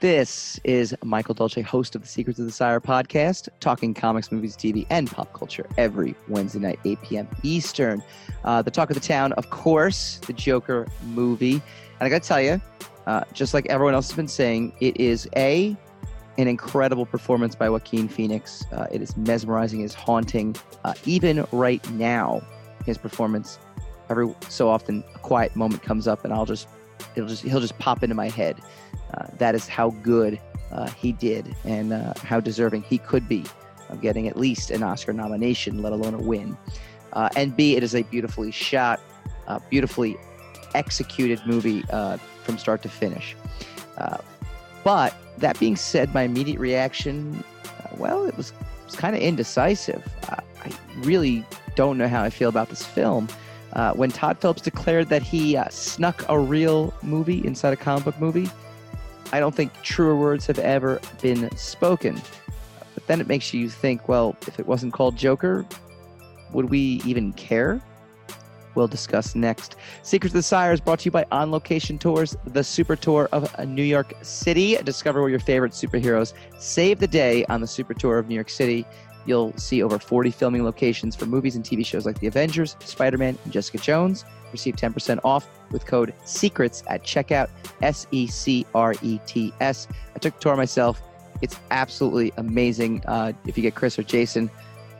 This is Michael Dolce, host of the Secrets of the Sire podcast, talking comics, movies, TV, and pop culture every Wednesday night, 8 p.m. Eastern. Uh, the talk of the town, of course, the Joker movie. And I got to tell you, uh, just like everyone else has been saying, it is a an incredible performance by Joaquin Phoenix. Uh, it is mesmerizing, it is haunting. Uh, even right now, his performance, every so often, a quiet moment comes up, and I'll just, it'll just, he'll just pop into my head. Uh, that is how good uh, he did, and uh, how deserving he could be of getting at least an Oscar nomination, let alone a win. Uh, and B, it is a beautifully shot, beautifully executed movie from start to finish. but that being said, my immediate reaction, uh, well, it was, was kind of indecisive. Uh, I really don't know how I feel about this film. Uh, when Todd Phillips declared that he uh, snuck a real movie inside a comic book movie, I don't think truer words have ever been spoken. But then it makes you think, well, if it wasn't called Joker, would we even care? we'll discuss next. Secrets of the Sire is brought to you by On Location Tours, the super tour of New York City. Discover where your favorite superheroes save the day on the super tour of New York City. You'll see over 40 filming locations for movies and TV shows like The Avengers, Spider Man, and Jessica Jones. Receive 10% off with code SECRETS at checkout. S E C R E T S. I took a tour myself. It's absolutely amazing. Uh, if you get Chris or Jason,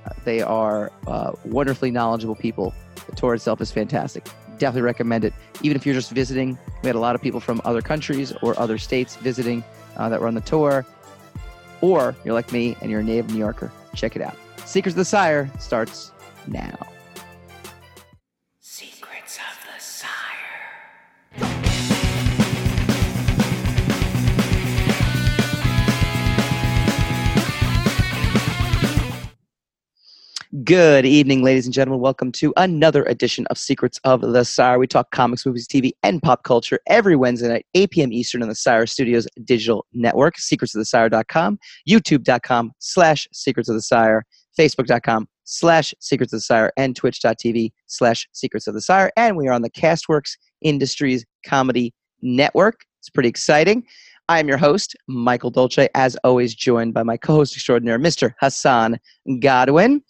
uh, they are uh, wonderfully knowledgeable people the tour itself is fantastic. Definitely recommend it. Even if you're just visiting, we had a lot of people from other countries or other states visiting uh, that were on the tour. Or you're like me and you're a native New Yorker. Check it out. Secrets of the Sire starts now. Good evening, ladies and gentlemen. Welcome to another edition of Secrets of the Sire. We talk comics, movies, TV, and pop culture every Wednesday night, 8 p.m. Eastern on the Sire Studios digital network, secretsofthesire.com, youtube.com slash secrets of the Sire, facebook.com slash secrets of the Sire, and twitch.tv slash secrets of the Sire. And we are on the Castworks Industries Comedy Network. It's pretty exciting. I am your host, Michael Dolce, as always, joined by my co host extraordinaire, Mr. Hassan Godwin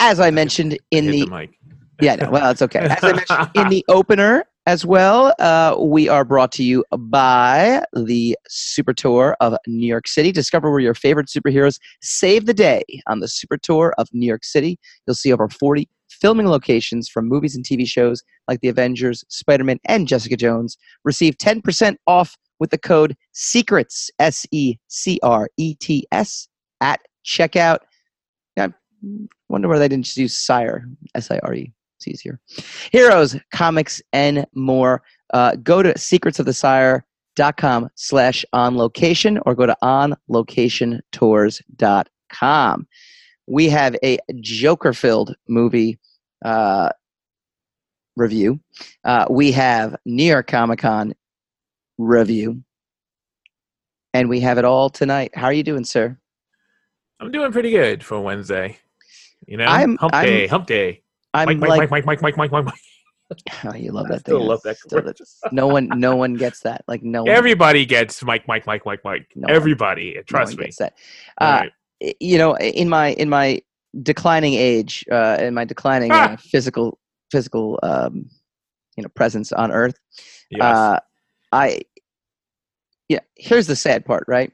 as I mentioned in the, the yeah, no, well, it's okay. As I mentioned in the opener as well, uh, we are brought to you by the Super Tour of New York City. Discover where your favorite superheroes save the day on the Super Tour of New York City. You'll see over 40 filming locations from movies and TV shows like The Avengers, Spider Man, and Jessica Jones. Receive 10% off with the code SECRETS, S E C R E T S, at checkout. Wonder why they didn't just use Sire, S I R E. It's easier. Heroes, comics, and more. Uh, go to secretsofthesire.com slash on location or go to onlocationtours.com. We have a Joker filled movie uh, review. Uh, we have New York Comic Con review. And we have it all tonight. How are you doing, sir? I'm doing pretty good for Wednesday. You know, I'm, hump I'm, day, hump day. I'm Mike, Mike, like, Mike, Mike, Mike, Mike, Mike, Mike. Oh, you love I that still thing. love that Still- commercial. no one, no one gets that. Like no one. Everybody gets Mike, Mike, Mike, Mike, Mike. No one- Everybody, no trust one me. gets that. Uh, right. you know, in my in my declining age, uh, in my declining Ah! uh, physical physical, um, you know, presence on Earth, Yes. uh, I, yeah. Here's the sad part, right?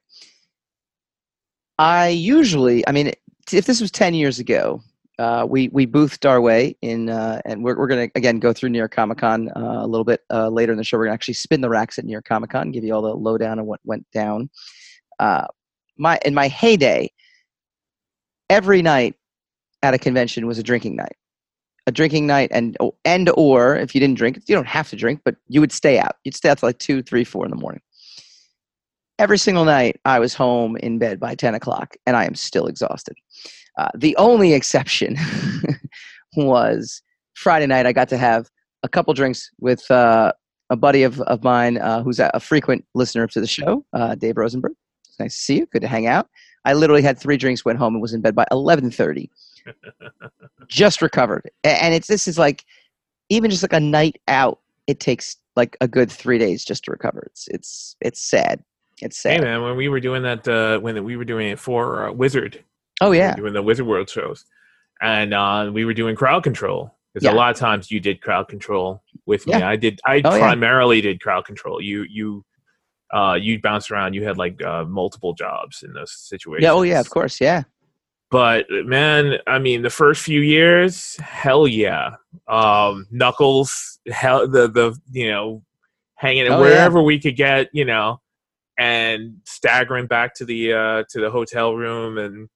I usually, I mean, if this was ten years ago, uh, we we boothed our way in, uh, and we're we're gonna again go through New York Comic Con uh, a little bit uh, later in the show. We're gonna actually spin the racks at New York Comic Con, and give you all the lowdown on what went down. Uh, my in my heyday, every night at a convention was a drinking night. A drinking night, and and or if you didn't drink, you don't have to drink, but you would stay out. You'd stay out till like two, three, four in the morning. Every single night, I was home in bed by ten o'clock, and I am still exhausted. Uh, the only exception was Friday night. I got to have a couple drinks with uh, a buddy of, of mine uh, who's a, frequent listener to the show, uh, Dave Rosenberg. It's nice to see you. Good to hang out. I literally had three drinks, went home, and was in bed by eleven thirty. just recovered, and it's this is like even just like a night out. It takes like a good three days just to recover. It's it's it's sad. It's Hey man, when we were doing that, uh, when we were doing it for uh, Wizard, oh yeah. we were yeah, doing the Wizard World shows, and uh, we were doing crowd control. Because Yeah. a lot of times you did crowd control with me. Yeah. I did. I Oh, yeah. primarily did crowd control. You you uh, you bounced around. You had like uh, multiple jobs in those situations. yeah. Oh yeah, of course. Yeah. But man, I mean, the first few years, hell yeah. Um, Knuckles, hell the the you know, hanging Oh, wherever we could get, you know, and staggering back to the uh to the hotel room and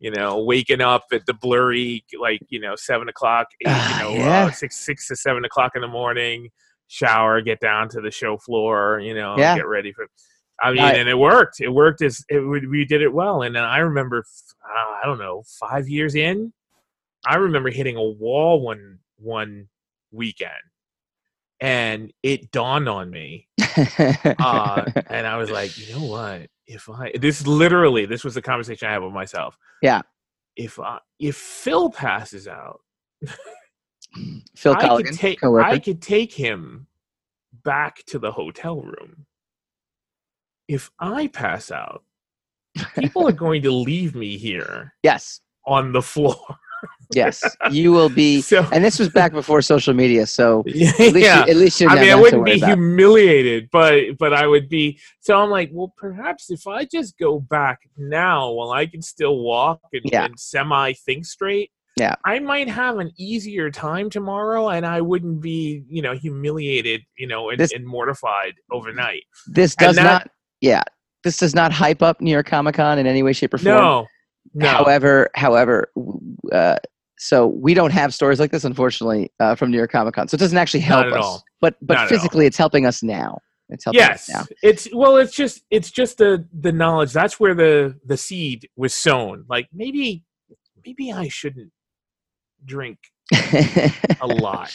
you know waking up at the blurry like you know seven o'clock eight, Ah, you know yeah. uh, six six to seven o'clock in the morning shower get down to the show floor you know Yeah. get ready for i mean I- and it worked it worked as it, we did it well and then i remember uh, i don't know five years in i remember hitting a wall one one weekend and it dawned on me uh, and I was like, you know what? If I this literally this was the conversation I had with myself. Yeah. If I if Phil passes out, Phil I Colligan, could take coworker. I could take him back to the hotel room. If I pass out, people are going to leave me here yes, on the floor. Yes, you will be. So And this was back before social media, so at least you, at least you I mean, I have that to wouldn't be about. humiliated, but but I would be. So I'm like, well, perhaps if I just go back now, while I can still walk and, Yeah. and semi think straight, Yeah. I might have an easier time tomorrow, and I wouldn't be, you know, humiliated, you know, and, This- and mortified overnight. This does that- not. Yeah, this does not hype up New York Comic Con in any way, shape, or form. No, no, However, however, uh, so we don't have stories like this, unfortunately, uh, from New York Comic Con. So it doesn't actually help us. all. But but Not physically, it's helping us now. It's helping us yes, now. it's well, it's just it's just the the knowledge. That's where the the seed was sown. Like maybe maybe I shouldn't drink a lot.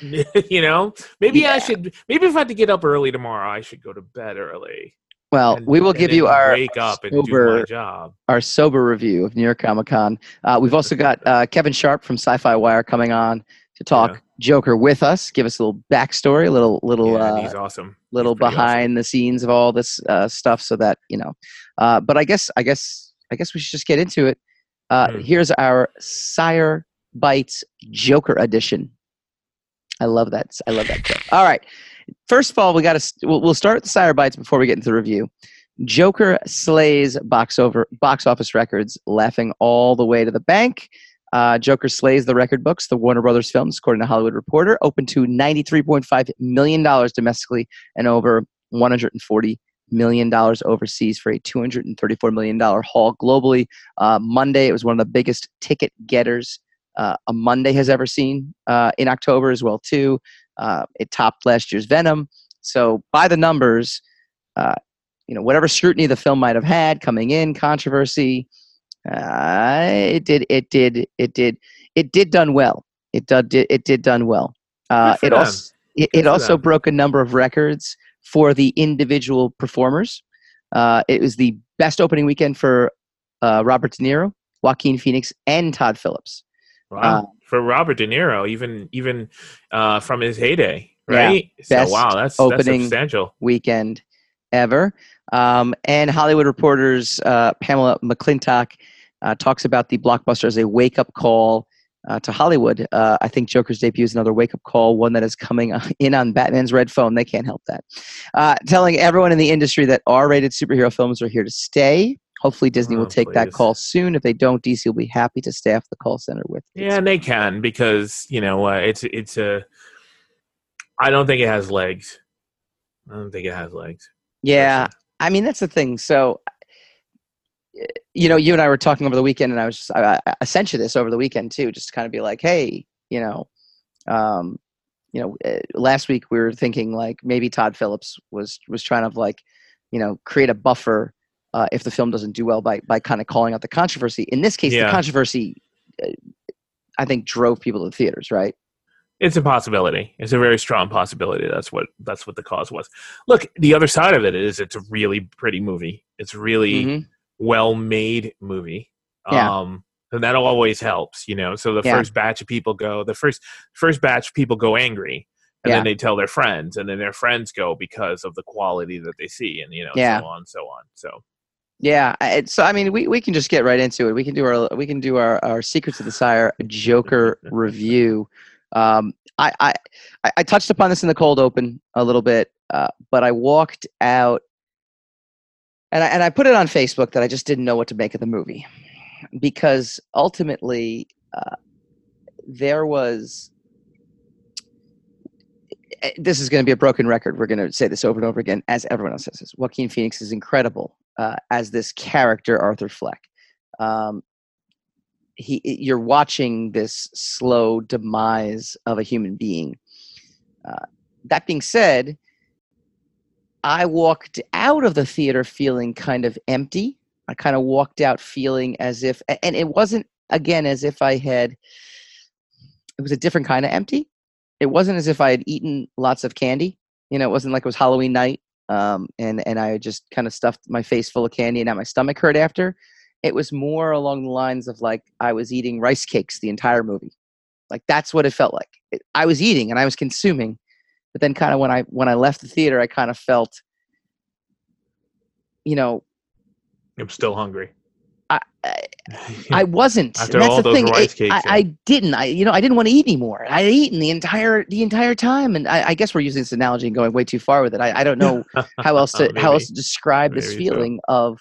you know, maybe Yeah. I should. Maybe if I had to get up early tomorrow, I should go to bed early. Well, and- we will give you our wake up and do my sober job. our sober review of New York Comic Con. Uh, we've also got uh, Kevin Sharp from Sci-Fi Wire coming on to talk Yeah. Joker with us. Give us a little backstory, a little little Yeah, uh, he's awesome. He's little awesome. behind the scenes of all this uh, stuff, so that you know. Uh, but I guess I guess I guess we should just get into it. Uh, Mm. Here's our Sire Bites Joker edition. I love that. I love that clip. All right. First of all, we got to we'll, we'll start with the Sire Bites before we get into the review. Joker slays box over box office records, laughing all the way to the bank. Uh, Joker slays the record books. The Warner Brothers films, according to Hollywood Reporter, opened to ninety-three point five million dollars domestically and over one hundred and forty million dollars overseas for a two hundred and thirty-four million dollar haul globally. Uh, Monday, it was one of the biggest ticket getters uh, a Monday has ever seen uh, in October as well too. Uh, it topped last year's Venom. So by the numbers, uh, you know whatever scrutiny the film might have had coming in, controversy, uh, it did it did it did it did done well. It did it did done well. Uh, it them. also it, it also them. broke a number of records for the individual performers. Uh, it was the best opening weekend for uh, Robert De Niro, Joaquin Phoenix, and Todd Phillips. Wow. uh, For Robert De Niro, even even uh, from his heyday, Yeah, right? so wow, that's opening- that's substantial. weekend ever. Um, and Hollywood Reporter's uh, Pamela McClintock uh, talks about the blockbuster as a wake up call uh, to Hollywood. Uh, I think Joker's debut is another wake up call, one that is coming in on Batman's red phone. They can't help that. Uh, telling everyone in the industry that R rated superhero films are here to stay. Hopefully, Disney will Oh, take that call soon. If they don't, DC will be happy to staff the call center with. its- Yeah, and they can because you know uh, it's it's a. I don't think it has legs. I don't think it has legs. Yeah, I mean that's the thing. So, you know, you and I were talking over the weekend, and I was just I, I- I sent you this over the weekend too, just to kind of be like, hey, you know, um, you know, uh, last week we were thinking like maybe Todd Phillips was was trying to like, you know, create a buffer uh, if the film doesn't do well by by kind of calling out the controversy. In this case, the controversy, uh, I think, drove people to the theaters, right? It's a possibility. It's a very strong possibility. That's what that's what the cause was. Look, the other side of it is it's a really pretty movie. It's a really Mhm. well made movie. Yeah. Um and that always helps, you know. So the Yeah. first batch of people go the first first batch of people go angry. and Yeah. then they tell their friends, and then their friends go because of the quality that they see, and you know, Yeah. so on, and so on. So Yeah, so I mean, we, we can just get right into it. We can do our we can do our, our Secrets of the Sire Joker review. Um, I, I I- touched upon this in the cold open a little bit, uh, but I walked out, and I, and I put it on Facebook that I just didn't know what to make of the movie, because ultimately uh, there was. eh, This is going to be a broken record. We're going to say this over and over again, as everyone else says this. Joaquin Phoenix is incredible uh, as this character Arthur Fleck. Um, he, you're watching this slow demise of a human being. Uh, that being said, I walked out of the theater feeling kind of empty. I kind of walked out feeling as if, and it wasn't again as if I had. It was a different kind of empty. It wasn't as if I had eaten lots of candy. You know, it wasn't like it was Halloween night um, and and I just kind of stuffed my face full of candy, and now my stomach hurt after. It was more along the lines of like I was eating rice cakes the entire movie, like that's what it felt like. It, I was eating and I was consuming, but then kind of when I when I left the theater, I kind of felt, you know, I'm still hungry. I I, wasn't. After that's all the those thing. rice cakes, I, yeah. I didn't. I you know I didn't want to eat anymore. I had eaten the entire the entire time, and I, I guess we're using this analogy and going way too far with it. I, I don't know how else to how else to describe this Maybe so. feeling of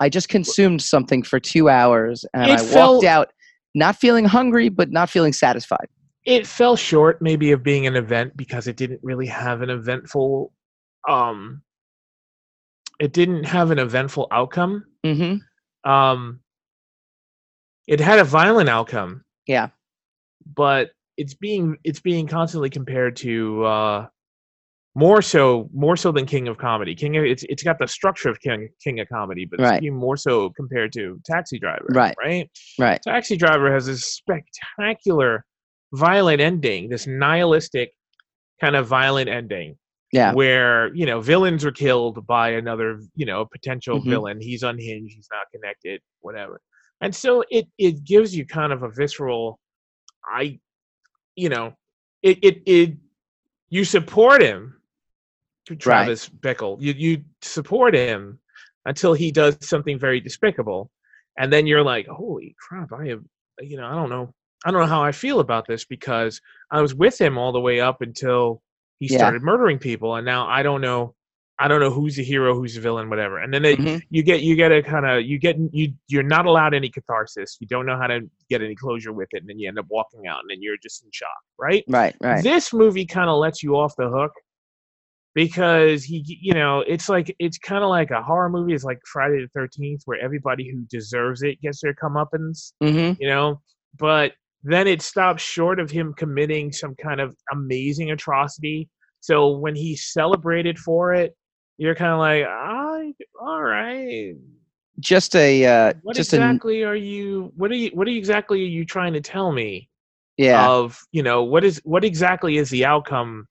I just consumed something for two hours and It I walked felt- out not feeling hungry but not feeling satisfied. it fell short maybe of being an event because it didn't really have an eventful um it didn't have an eventful outcome Mm-hmm. Um it had a violent outcome Yeah. but it's being it's being constantly compared to uh more so more so than king of comedy king of it's it's got the structure of king king of comedy but Right. it's being more so compared to taxi driver Right. right Right. Taxi Driver has this spectacular, violent ending, this nihilistic kind of violent ending, Yeah. where you know villains are killed by another, you know, potential Mhm. villain. He's unhinged. He's not connected. Whatever. And so it it gives you kind of a visceral, I, you know, it it it you support him, Travis Bickle. You you support him until he does something very despicable, and then you're like, holy crap! I have, you know, I don't know, I don't know how I feel about this because I was with him all the way up until he Yeah. started murdering people, and now I don't know. I don't know who's the hero, who's the villain, whatever. And then they, Mhm. you get you get a kind of you get you you're not allowed any catharsis. You don't know how to get any closure with it, and then you end up walking out, and then you're just in shock, right? Right. Right. This movie kind of lets you off the hook because he, you know, it's like it's kind of like a horror movie. It's like Friday the Thirteenth, where everybody who deserves it gets their comeuppance, Mm-hmm. you know. But then it stops short of him committing some kind of amazing atrocity. So when he's celebrated for it, you're kind of like, I, all right. Just a uh, What just a exactly are you? What are you? What are you exactly are you trying to tell me? yeah. of you know what is what exactly is the outcome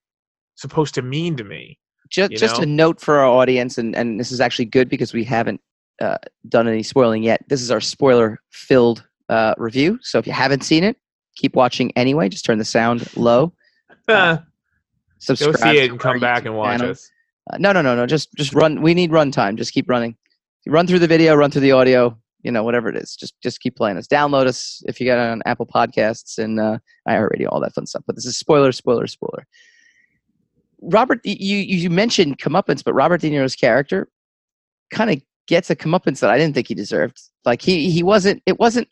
supposed to mean to me just you just a note for our audience, and and this is actually good because we haven't uh, done any spoiling yet. This is our spoiler filled uh, review. So if you haven't seen it, keep watching anyway. Just turn the sound low. Uh, go Subscribe. see it and come back YouTube and watch channel. us Uh, no, no, no, no. Just just run. We need run time. Just keep running. Run through the video. Run through the audio. You know, whatever it is. Just just keep playing us. Download us if you got it on Apple Podcasts and uh, iHeartRadio, all that fun stuff. But this is spoiler, spoiler, spoiler. Robert, you you mentioned comeuppance, but Robert De Niro's character kind of gets a comeuppance that I didn't think he deserved. Like he he wasn't. It wasn't.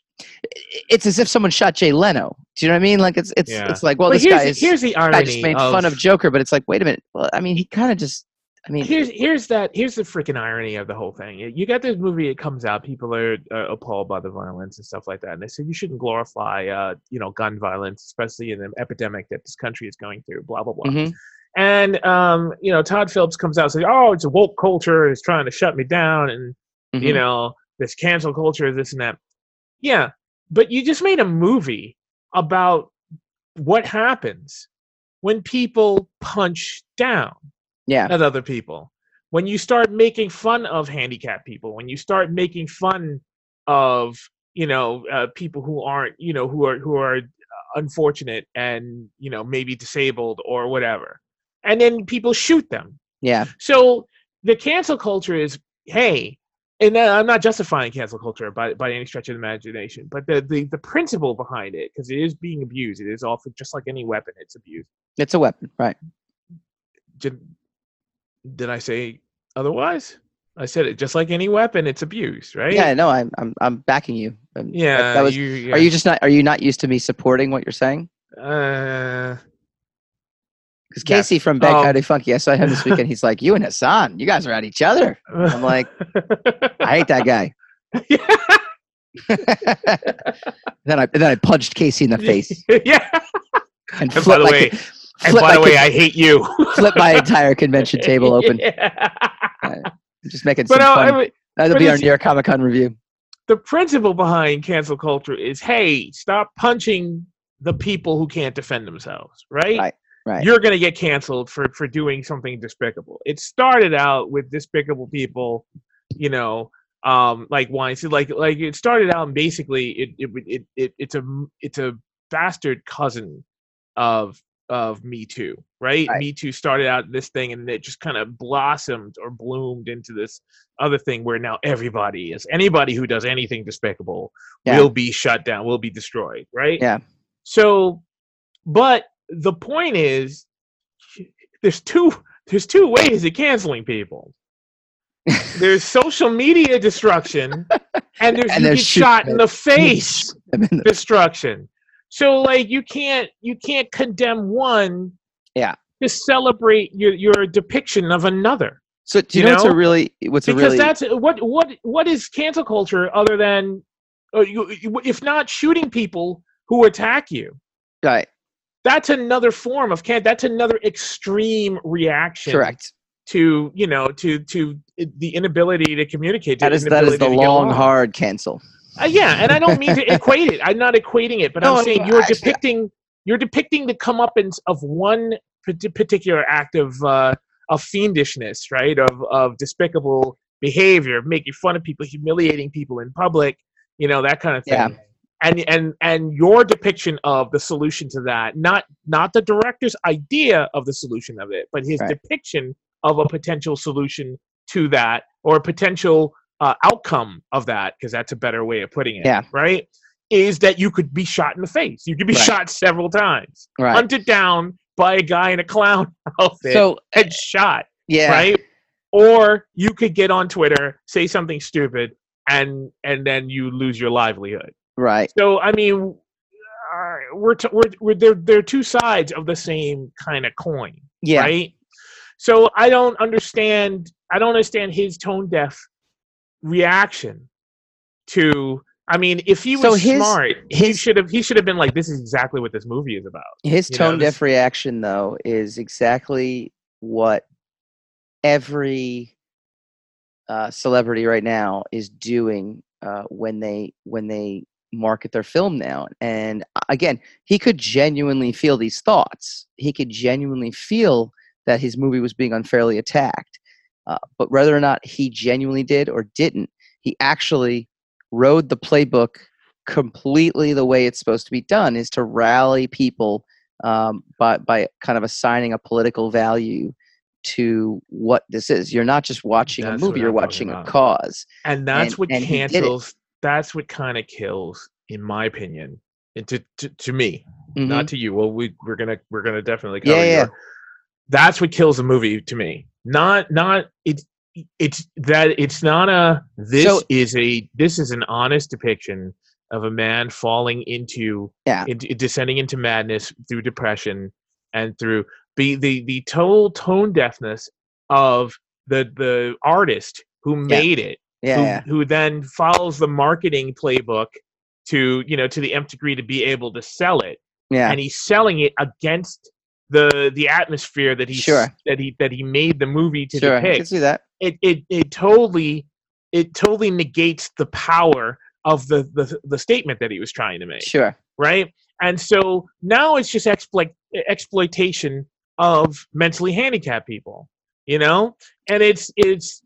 It's as if someone shot Jay Leno. Do you know what I mean? Like it's it's Yeah. it's like well, but this here's, guy the- is here's the guy irony just made of, fun of Joker, but it's like wait a minute. Well, I mean, he kind of just. I mean, here's here's that here's the freaking irony of the whole thing you got this movie it comes out people are uh, appalled by the violence and stuff like that and they say you shouldn't glorify uh you know gun violence especially in the epidemic that this country is going through blah blah blah mhm. and um you know todd phillips comes out and says oh it's a woke culture it's trying to shut me down and you Mhm. know this cancel culture this and that yeah but you just made a movie about what happens when people punch down yeah. at other people when you start making fun of handicapped people when you start making fun of you know uh, people who aren't you know who are who are unfortunate and you know maybe disabled or whatever and then people shoot them Yeah. so the cancel culture is hey and i'm not justifying cancel culture by, by any stretch of the imagination but the, the, the principle behind it because it is being abused it is often just like any weapon it's abused It's a weapon, right? did, did i say otherwise i said it just like any weapon it's abused right Yeah, no, I'm I'm I'm backing you. Um, that- yeah that was- you, yeah. Are you just not? Are you not used to me supporting what you're saying? uh Because Yes. Casey from Bang Um, Howdy Funky, I saw him this weekend. He's like, "You and Hassan, you guys are at each other." I'm like, I hate that guy. then I then I punched Casey in the face yeah. and And by the way, con- and by the way, con- I hate you. flip my entire convention table open. Yeah. Just making some But uh, fun. I mean, That'll but be our it's- New York Comic Con review. the principle behind cancel culture is, hey, stop punching the people who can't defend themselves, right? Right, right. You're going to get canceled for for doing something despicable. It started out with despicable people, you know, um, like Weinstein. Like like it started out and basically it it it, it it's a it's a bastard cousin of of Me Too, right? Right. Me Too started out this thing and it just kind of blossomed or bloomed into this other thing where now everybody is anybody who does anything despicable Yeah. will be shut down, will be destroyed, right? Yeah. So, but the point is, there's two there's two ways of canceling people. There's social media destruction, and there's And you there's shot in the face destruction. So like you can't you can't condemn one Yeah. to celebrate your your depiction of another. so do you, you know, what's a really what's a because really that's what what what is cancel culture other than uh, you, you- if not shooting people who attack you right? That's another form of can that's another extreme reaction Correct. to you know to to the inability to communicate to That is that is the long hard cancel. Uh, yeah and i don't mean to equate it i'm not equating it but No, i'm saying you're actually- depicting you're depicting the comeuppance of one particular act of uh of fiendishness right of of despicable behavior making fun of people humiliating people in public you know that kind of thing Yeah. And and and your depiction of the solution to that not not the director's idea of the solution of it but his Right. depiction of a potential solution to that or a potential uh, outcome of that because that's a better way of putting it Yeah. right is that you could be shot in the face you could be Right. shot several times Right. hunted down by a guy in a clown outfit So and shot yeah, right or you could get on twitter say something stupid and and then you lose your livelihood right. so I mean, uh, we're, t- we're we're they're they're two sides of the same kind of coin, Yeah. right? So I don't understand. I don't understand his tone deaf reaction to. I mean, if he was So his- smart, he should have he should have been like, "This is exactly what this movie is about." His You know, tone this- deaf reaction, though, is exactly what every uh, celebrity right now is doing uh, when they when they market their film now. And uh, again, he could genuinely feel these thoughts. He could genuinely feel that his movie was being unfairly attacked. Uh, but whether or not he genuinely did or didn't, he actually rode the playbook completely the way it's supposed to be done is to rally people um, by by kind of assigning a political value to what this is. You're not just watching That's a movie; you're watching a cause. and that's And- what and he did it. cancels. That's what kind of kills, in my opinion, and to to, to me, Mhm. not to you. Well, we we're gonna we're gonna definitely cover Yeah, yeah. your- That's what kills a movie to me. Not not it's it's that it's not a this So- is a this is an honest depiction of a man falling into Yeah. into descending into madness through depression and through be the the total tone deafness of the the artist who made it yeah, who, who then follows the marketing playbook to you know to the nth degree to be able to sell it yeah. and he's selling it against the the atmosphere that he Sure. that he that he made the movie to sure, I can depict see that. it, it it totally it totally negates the power of the, the the statement that he was trying to make Sure. right and so now it's just exploit exploitation of mentally handicapped people you know and it's it's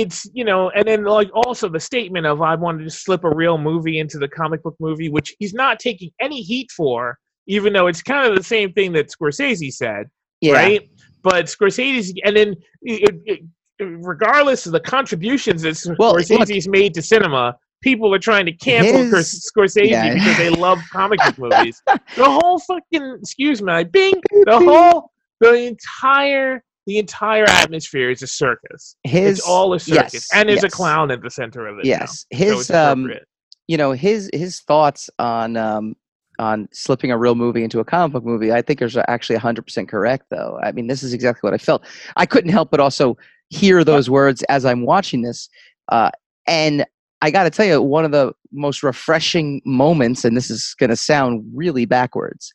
it's you know and then like also the statement of i wanted to slip a real movie into the comic book movie which he's not taking any heat for even though it's kind of the same thing that Scorsese said, Yeah. right? But Scorsese's, and then it, it, regardless of the contributions that Well, Scorsese's made to cinema, people are trying to cancel His- Scorsese yeah. because they love comic book movies. The whole fucking, excuse me, bing, the whole, the entire, the entire atmosphere is a circus. His it's all a circus, yes, and there's yes. a clown at the center of it. Yes, So his it's um, you know his his thoughts on um on slipping a real movie into a comic book movie i think is actually 100% correct though i mean this is exactly what i felt i couldn't help but also hear those words as i'm watching this uh and i got to tell you one of the most refreshing moments and this is going to sound really backwards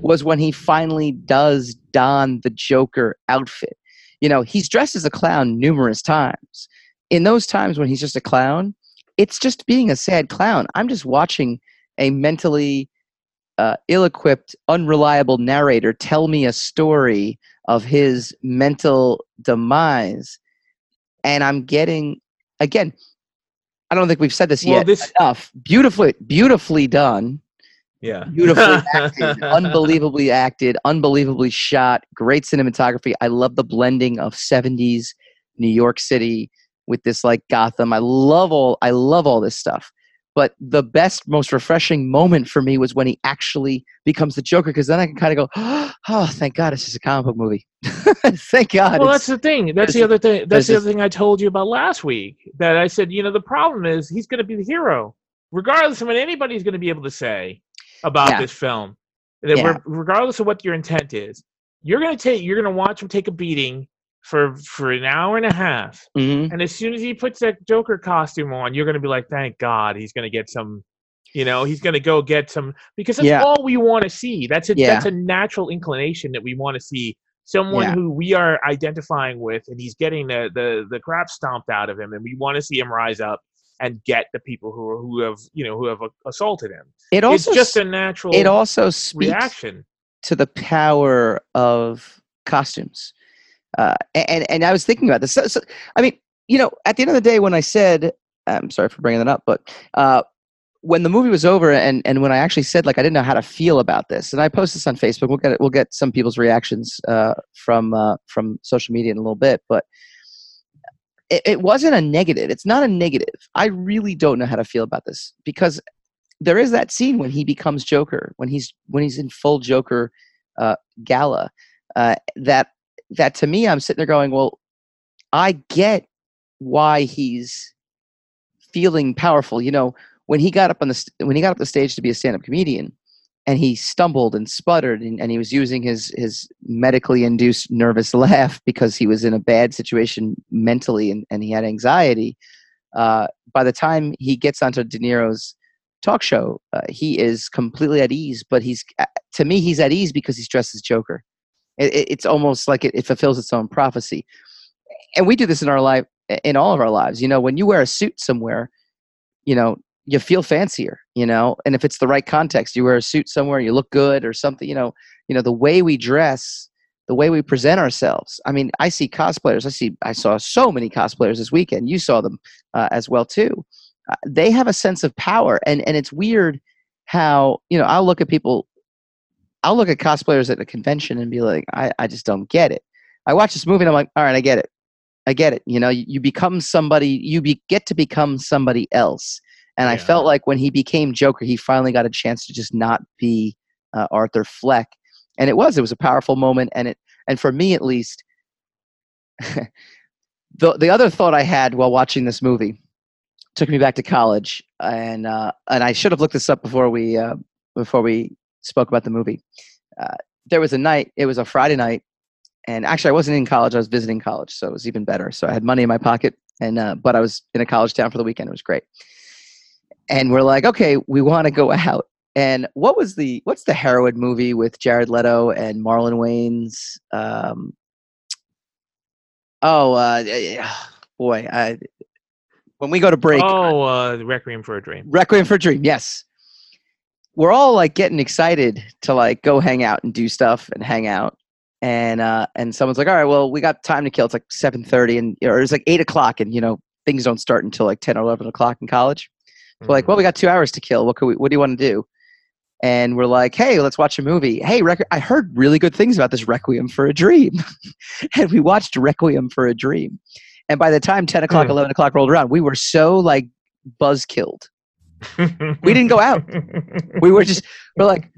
was when he finally does don the joker outfit you know he's dressed as a clown numerous times in those times when he's just a clown it's just being a sad clown. I'm just watching a mentally uh, ill-equipped, unreliable narrator tell me a story of his mental demise, and I'm getting again. I don't think we've said this Well, yet this- enough. Beautifully, beautifully done, Yeah. beautifully acted, unbelievably acted, unbelievably shot, great cinematography. I love the blending of 70s New York City with this like Gotham. I love all I love all this stuff. But the best, most refreshing moment for me was when he actually becomes the Joker, because then I can kind of go, "Oh, thank God, it's just a comic book movie." thank God. well, that's the thing. That's the other thing. That's the other thing I told you about last week. That I said, you know, the problem is he's going to be the hero, regardless of what anybody's going to be able to say about Yeah. this film. That Yeah. re- regardless of what your intent is, you're going to take. You're to watch him take a beating for for an hour and a half, Mhm. and as soon as he puts that Joker costume on, you're going to be like, thank God, he's going to get some. You know, he's going to go get some because that's Yeah. all we want to see. That's a that's a natural inclination that we want to see someone Yeah. who we are identifying with and he's getting the, the the crap stomped out of him and we want to see him rise up and get the people who are, who have you know who have assaulted him It also it's just a natural it also speaks reaction to the power of costumes. Uh, and and I was thinking about this. So, so, I mean, you know, at the end of the day, when I said, I'm sorry for bringing that up, but uh, when the movie was over, and and when I actually said like I didn't know how to feel about this, and I posted this on Facebook. We'll get we'll get some people's reactions uh, from uh, from social media in a little bit, but. It, it wasn't a negative. It's not a negative. I really don't know how to feel about this because there is that scene when he becomes Joker, when he's when he's in full Joker uh, gala. Uh, that that to me, I'm sitting there going, well, I get why he's feeling powerful. You know, when he got up on the st- when he got up the stage to be a stand-up comedian, and he stumbled and sputtered, and, and he was using his his medically induced nervous laugh because he was in a bad situation mentally, and, and he had anxiety. Uh, by the time he gets onto De Niro's talk show, uh, he is completely at ease. But he's uh, to me, he's at ease because he's dressed as Joker. It, it, it's almost like it, it fulfills its own prophecy. And we do this in our life, in all of our lives. You know, when you wear a suit somewhere, you know, you feel fancier. You know, and if it's the right context, you wear a suit somewhere, you look good or something. You know, you know the way we dress, the way we present ourselves. I mean, I see cosplayers. I see, I saw so many cosplayers this weekend. You saw them uh, as well too. Uh, they have a sense of power, and and it's weird how you know I'll look at people I'll look at cosplayers at a convention and be like, I, I just don't get it. I watch this movie and I'm like, all right, I get it. I get it. You know, you, you become somebody, you be, get to become somebody else. And I felt like when he became Joker, he finally got a chance to just not be uh, Arthur Fleck. And it was, it was a powerful moment. And it, and for me at least, the, the other thought I had while watching this movie took me back to college. And, uh, and I should have looked this up before we, uh, before we spoke about the movie. Uh, there was a night, it was a Friday night, and actually I wasn't in college, I was visiting college, so it was even better. So I had money in my pocket, and uh, but I was in a college town for the weekend. It was great. And we're like, okay, we want to go out. And what was the what's the heroin movie with Jared Leto and Marlon Wayans? Um, oh, uh, boy, I, when we go to break, oh uh requiem for a dream Requiem for a Dream, yes. We're all like getting excited to like go hang out and do stuff and hang out. And uh and someone's like, All right, well, we got time to kill. It's like seven thirty and or it's like eight o'clock and you know, things don't start until like ten or eleven o'clock in college. So like, Mhm. well, we got two hours to kill. What could we what do you want to do? and we're like, "Hey, let's watch a movie." Hey, Requ- I heard really good things about this Requiem for a Dream, and we watched Requiem for a Dream. And by the time ten o'clock, Hmm. eleven o'clock rolled around, we were so like buzz killed. We didn't go out. We were just we're like,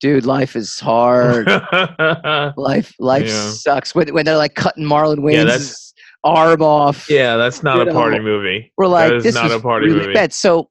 dude, life is hard. Life life Yeah. sucks. When when they're like cutting Marlon Yeah, Wayans' that's- arm off. yeah, that's not a party movie. We're like, that is this not was a party really movie. bad. So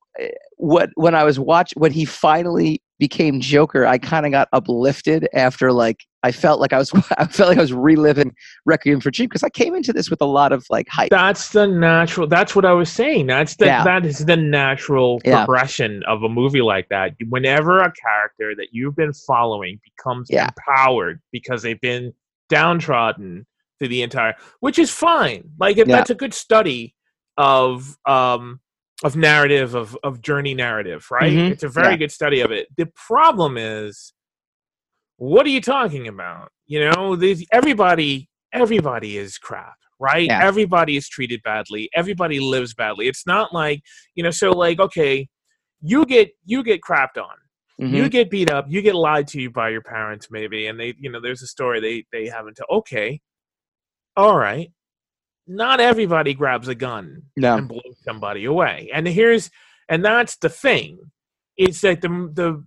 what when I was watch when he finally became Joker, I kind of got uplifted after like I felt like I was I felt like I was reliving Requiem for Dream because I came into this with a lot of like hype. That's the natural. That's what I was saying. That's the Yeah. that is the natural Yeah. progression of a movie like that. Whenever a character that you've been following becomes Yeah. empowered because they've been downtrodden through the entire, which is fine. Like if that's a good study of um of narrative of of journey narrative, right? Mhm. It's a very Yeah. good study of it. The problem is, what are you talking about? You know, these everybody everybody is crap right Yeah. everybody is treated badly everybody lives badly it's not like you know so like okay you get you get crapped on Mhm. you get beat up you get lied to you by your parents maybe and they you know there's a story they they haven't to okay all right not everybody grabs a gun no. and blows somebody away. And here's and that's the thing. It's that the the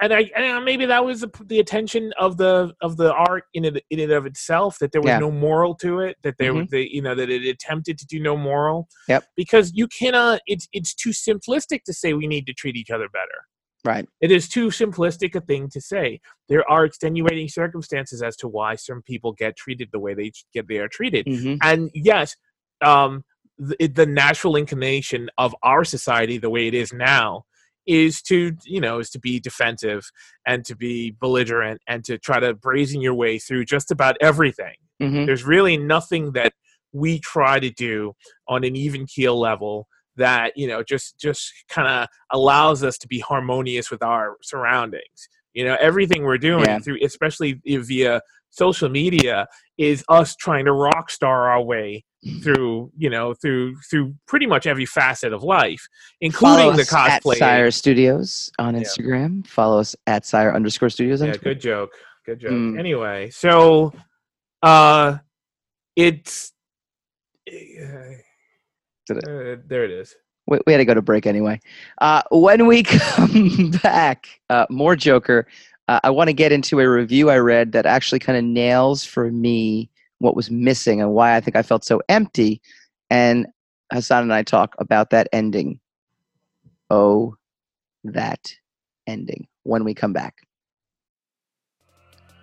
and I and maybe that was the, the attention of the of the art in it in and of itself that there was Yeah. no moral to it that there Mhm. the you know that it attempted to do no moral. Yep. Because you cannot. It's it's too simplistic to say we need to treat each other better. Right. It is too simplistic a thing to say. There are extenuating circumstances as to why some people get treated the way they get they are treated hmm and yes um the, the natural inclination of our society the way it is now is to you know is to be defensive and to be belligerent and to try to brazen your way through just about everything hmm there's really nothing that we try to do on an even keel level that you know just just kind of allows us to be harmonious with our surroundings you know everything we're doing Yeah. through especially via social media is us trying to rock star our way through you know through through pretty much every facet of life including Follow the us at cosplay Sire Studios on Yeah. Instagram. Follow us at Sire underscore Studios yeah good joke good joke Mm. anyway so uh it's it- uh, there it is we, we had to go to break anyway. Uh, when we come back, uh, more Joker. Uh, I want to get into a review I read that actually kind of nails for me what was missing and why I think I felt so empty. And Hassan and I talk about that ending. Oh, that ending when we come back.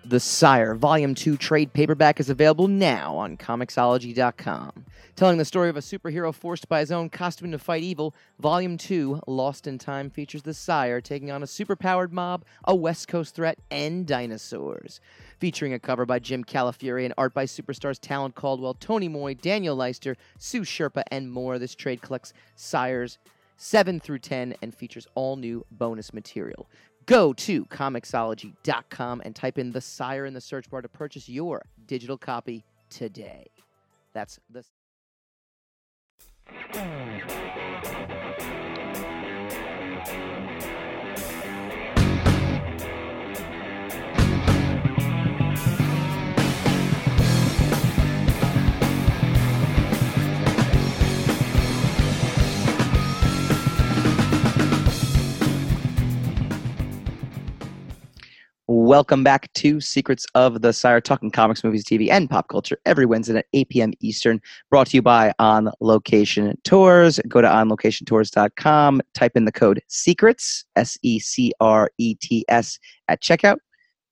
The Sire Volume 2 trade paperback is available now on Comixology.com. Telling the story of a superhero forced by his own costume to fight evil, Volume 2, Lost in Time, features the Sire taking on a superpowered mob, a West Coast threat, and dinosaurs. Featuring a cover by Jim Calafiore and art by superstars Talent Caldwell, Tony Moy, Daniel Leister, Sue Sherpa, and more, this trade collects Sires 7 through 10 and features all new bonus material. Go to Comixology.com and type in the Sire in the search bar to purchase your digital copy today. That's the Thank you. Welcome back to Secrets of the Sire, talking comics, movies, TV, and pop culture every Wednesday at 8 p.m. Eastern. Brought to you by On Location Tours. Go to onlocationtours.com, type in the code SECRETS, S E C R E T S, at checkout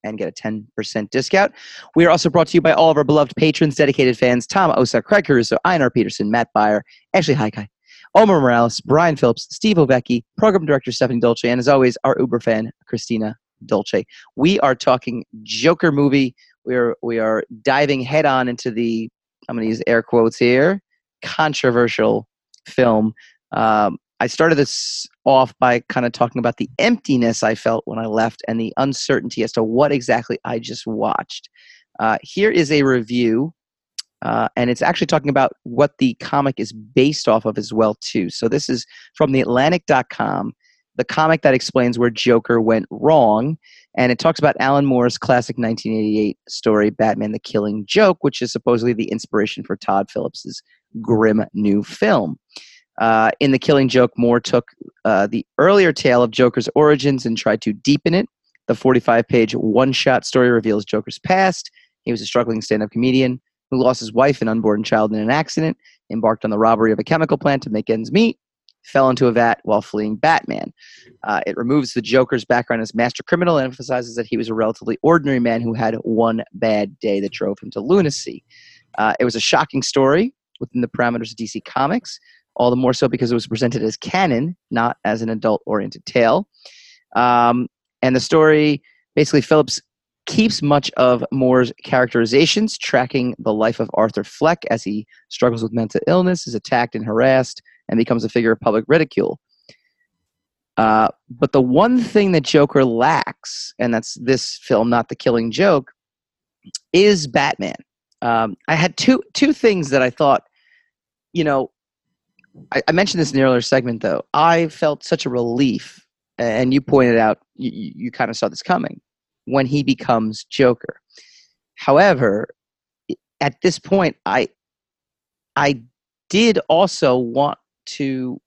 and get a 10% discount. We are also brought to you by all of our beloved patrons, dedicated fans Tom Osa, Craig Caruso, Einar Peterson, Matt Byer, Ashley Haikai, Omar Morales, Brian Phillips, Steve Ovecki, Program Director Stephanie Dolce, and as always, our Uber fan, Christina Dolce. We are talking Joker movie. We are we are diving head on into the I'm going to use air quotes here controversial film. Um, I started this off by kind of talking about the emptiness I felt when I left and the uncertainty as to what exactly I just watched. Uh, here is a review, uh, and it's actually talking about what the comic is based off of as well too. So this is from the Atlantic.com, the comic that explains where Joker went wrong. And it talks about Alan Moore's classic 1988 story, Batman the Killing Joke, which is supposedly the inspiration for Todd Phillips's grim new film. Uh, in The Killing Joke, Moore took uh, the earlier tale of Joker's origins and tried to deepen it. The 45 page one shot story reveals Joker's past. He was a struggling stand up comedian who lost his wife and unborn child in an accident, embarked on the robbery of a chemical plant to make ends meet, fell into a vat while fleeing Batman. Uh, it removes the Joker's background as master criminal and emphasizes that he was a relatively ordinary man who had one bad day that drove him to lunacy. Uh, it was a shocking story within the parameters of DC Comics, all the more so because it was presented as canon, not as an adult oriented tale. Um, and the story basically, Phillips keeps much of Moore's characterizations, tracking the life of Arthur Fleck as he struggles with mental illness, is attacked and harassed, and becomes a figure of public ridicule. Uh, but the one thing that Joker lacks, and that's this film, not the Killing Joke, is Batman. Um, I had two two things that I thought, you know, I, I mentioned this in the earlier segment though. I felt such a relief, and you pointed out you, you kind of saw this coming when he becomes Joker. However, at this point, I I did also want to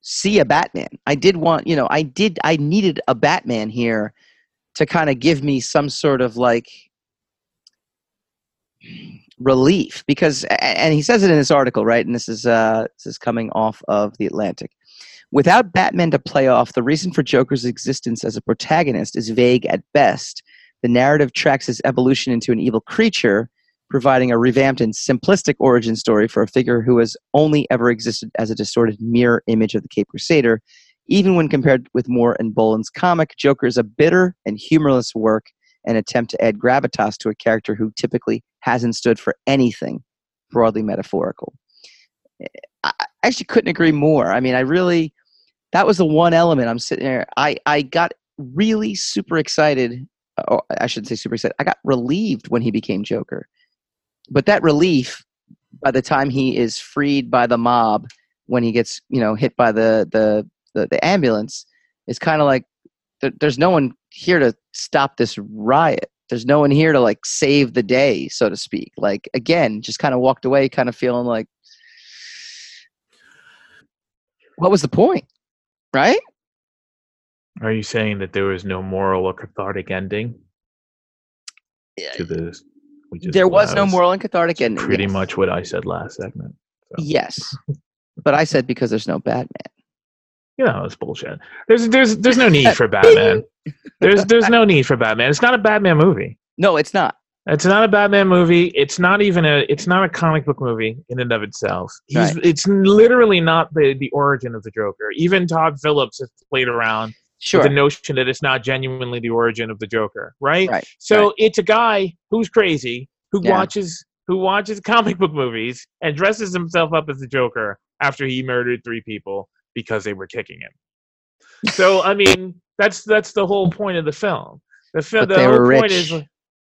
see a Batman. I did want, you know, I did I needed a Batman here to kind of give me some sort of like relief because and he says it in this article, right? And this is uh this is coming off of the Atlantic. Without Batman to play off, the reason for Joker's existence as a protagonist is vague at best. The narrative tracks his evolution into an evil creature, providing a revamped and simplistic origin story for a figure who has only ever existed as a distorted mirror image of the Cape Crusader. Even when compared with Moore and Bolland's comic, Joker is a bitter and humorless work, an attempt to add gravitas to a character who typically hasn't stood for anything broadly metaphorical. I actually couldn't agree more. I mean, I really, that was the one element I'm sitting there. I, I got really super excited. Or I shouldn't say super excited. I got relieved when he became Joker. But that relief, by the time he is freed by the mob, when he gets, you know, hit by the, the, the, the ambulance, is kind of like there, there's no one here to stop this riot. There's no one here to like save the day, so to speak. Like, again, just kind of walked away, kind of feeling like, what was the point? Right? Are you saying that there was no moral or cathartic ending Yeah, to this? Just- there was no moral and cathartic ending. Pretty yes. much what I said last segment. So, Yes. But I said because there's no Batman. you know, it's bullshit. There's there's there's no need for Batman. There's there's no need for Batman. It's not a Batman movie. No, it's not. It's not a Batman movie. It's not even a. It's not a comic book movie in and of itself. He's. Right. It's literally not the the origin of the Joker. Even Todd Phillips has played around Sure. the notion that it's not genuinely the origin of the Joker, right? Right. So right. it's a guy who's crazy who Yeah. watches who watches comic book movies and dresses himself up as the Joker after he murdered three people because they were kicking him. So I mean, that's that's the whole point of the film. The film. But The they whole were point rich. is,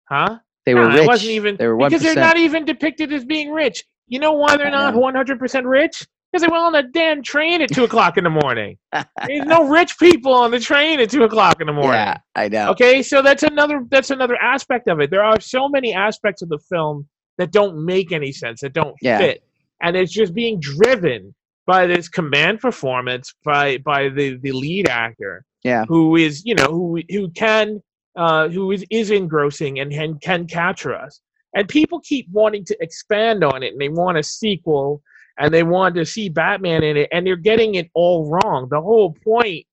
huh? They were Nah, rich. It wasn't even they were one because they're not even depicted as being rich. You know why they're not one hundred percent rich? Because they went on a damn train at two o'clock in the morning. There's no rich people on the train at two o'clock in the morning. Yeah, I know. Okay, so that's another that's another aspect of it. There are so many aspects of the film that don't make any sense, that don't Yeah. fit, and it's just being driven by this command performance by by the the lead actor, Yeah. who is you know who who can uh, who is is engrossing and can can capture us. And people keep wanting to expand on it, and they want a sequel, and they want to see Batman in it, and they're getting it all wrong. The whole point,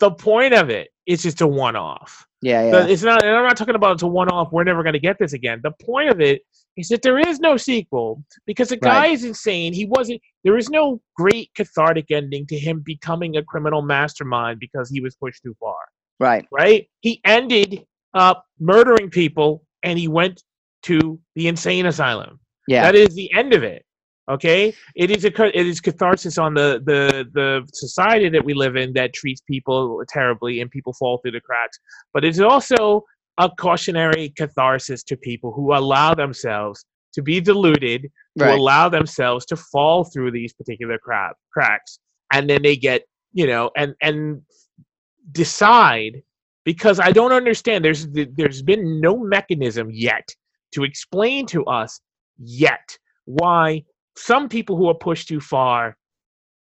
the point of it, is just a one-off. Yeah, But yeah. it's not. And I'm not talking about it's a one-off. We're never going to get this again. The point of it is that there is no sequel because the guy Right. is insane. He wasn't. There is no great cathartic ending to him becoming a criminal mastermind because he was pushed too far. Right. Right? He ended up murdering people, and he went to the insane asylum. Yeah. That is the end of it. Okay, it is a it is catharsis on the the the society that we live in that treats people terribly and people fall through the cracks. But it's also a cautionary catharsis to people who allow themselves to be deluded, to right. allow themselves to fall through these particular cra- cracks, and then they get you know, and and decide because I don't understand. There's there's been no mechanism yet to explain to us yet why some people who are pushed too far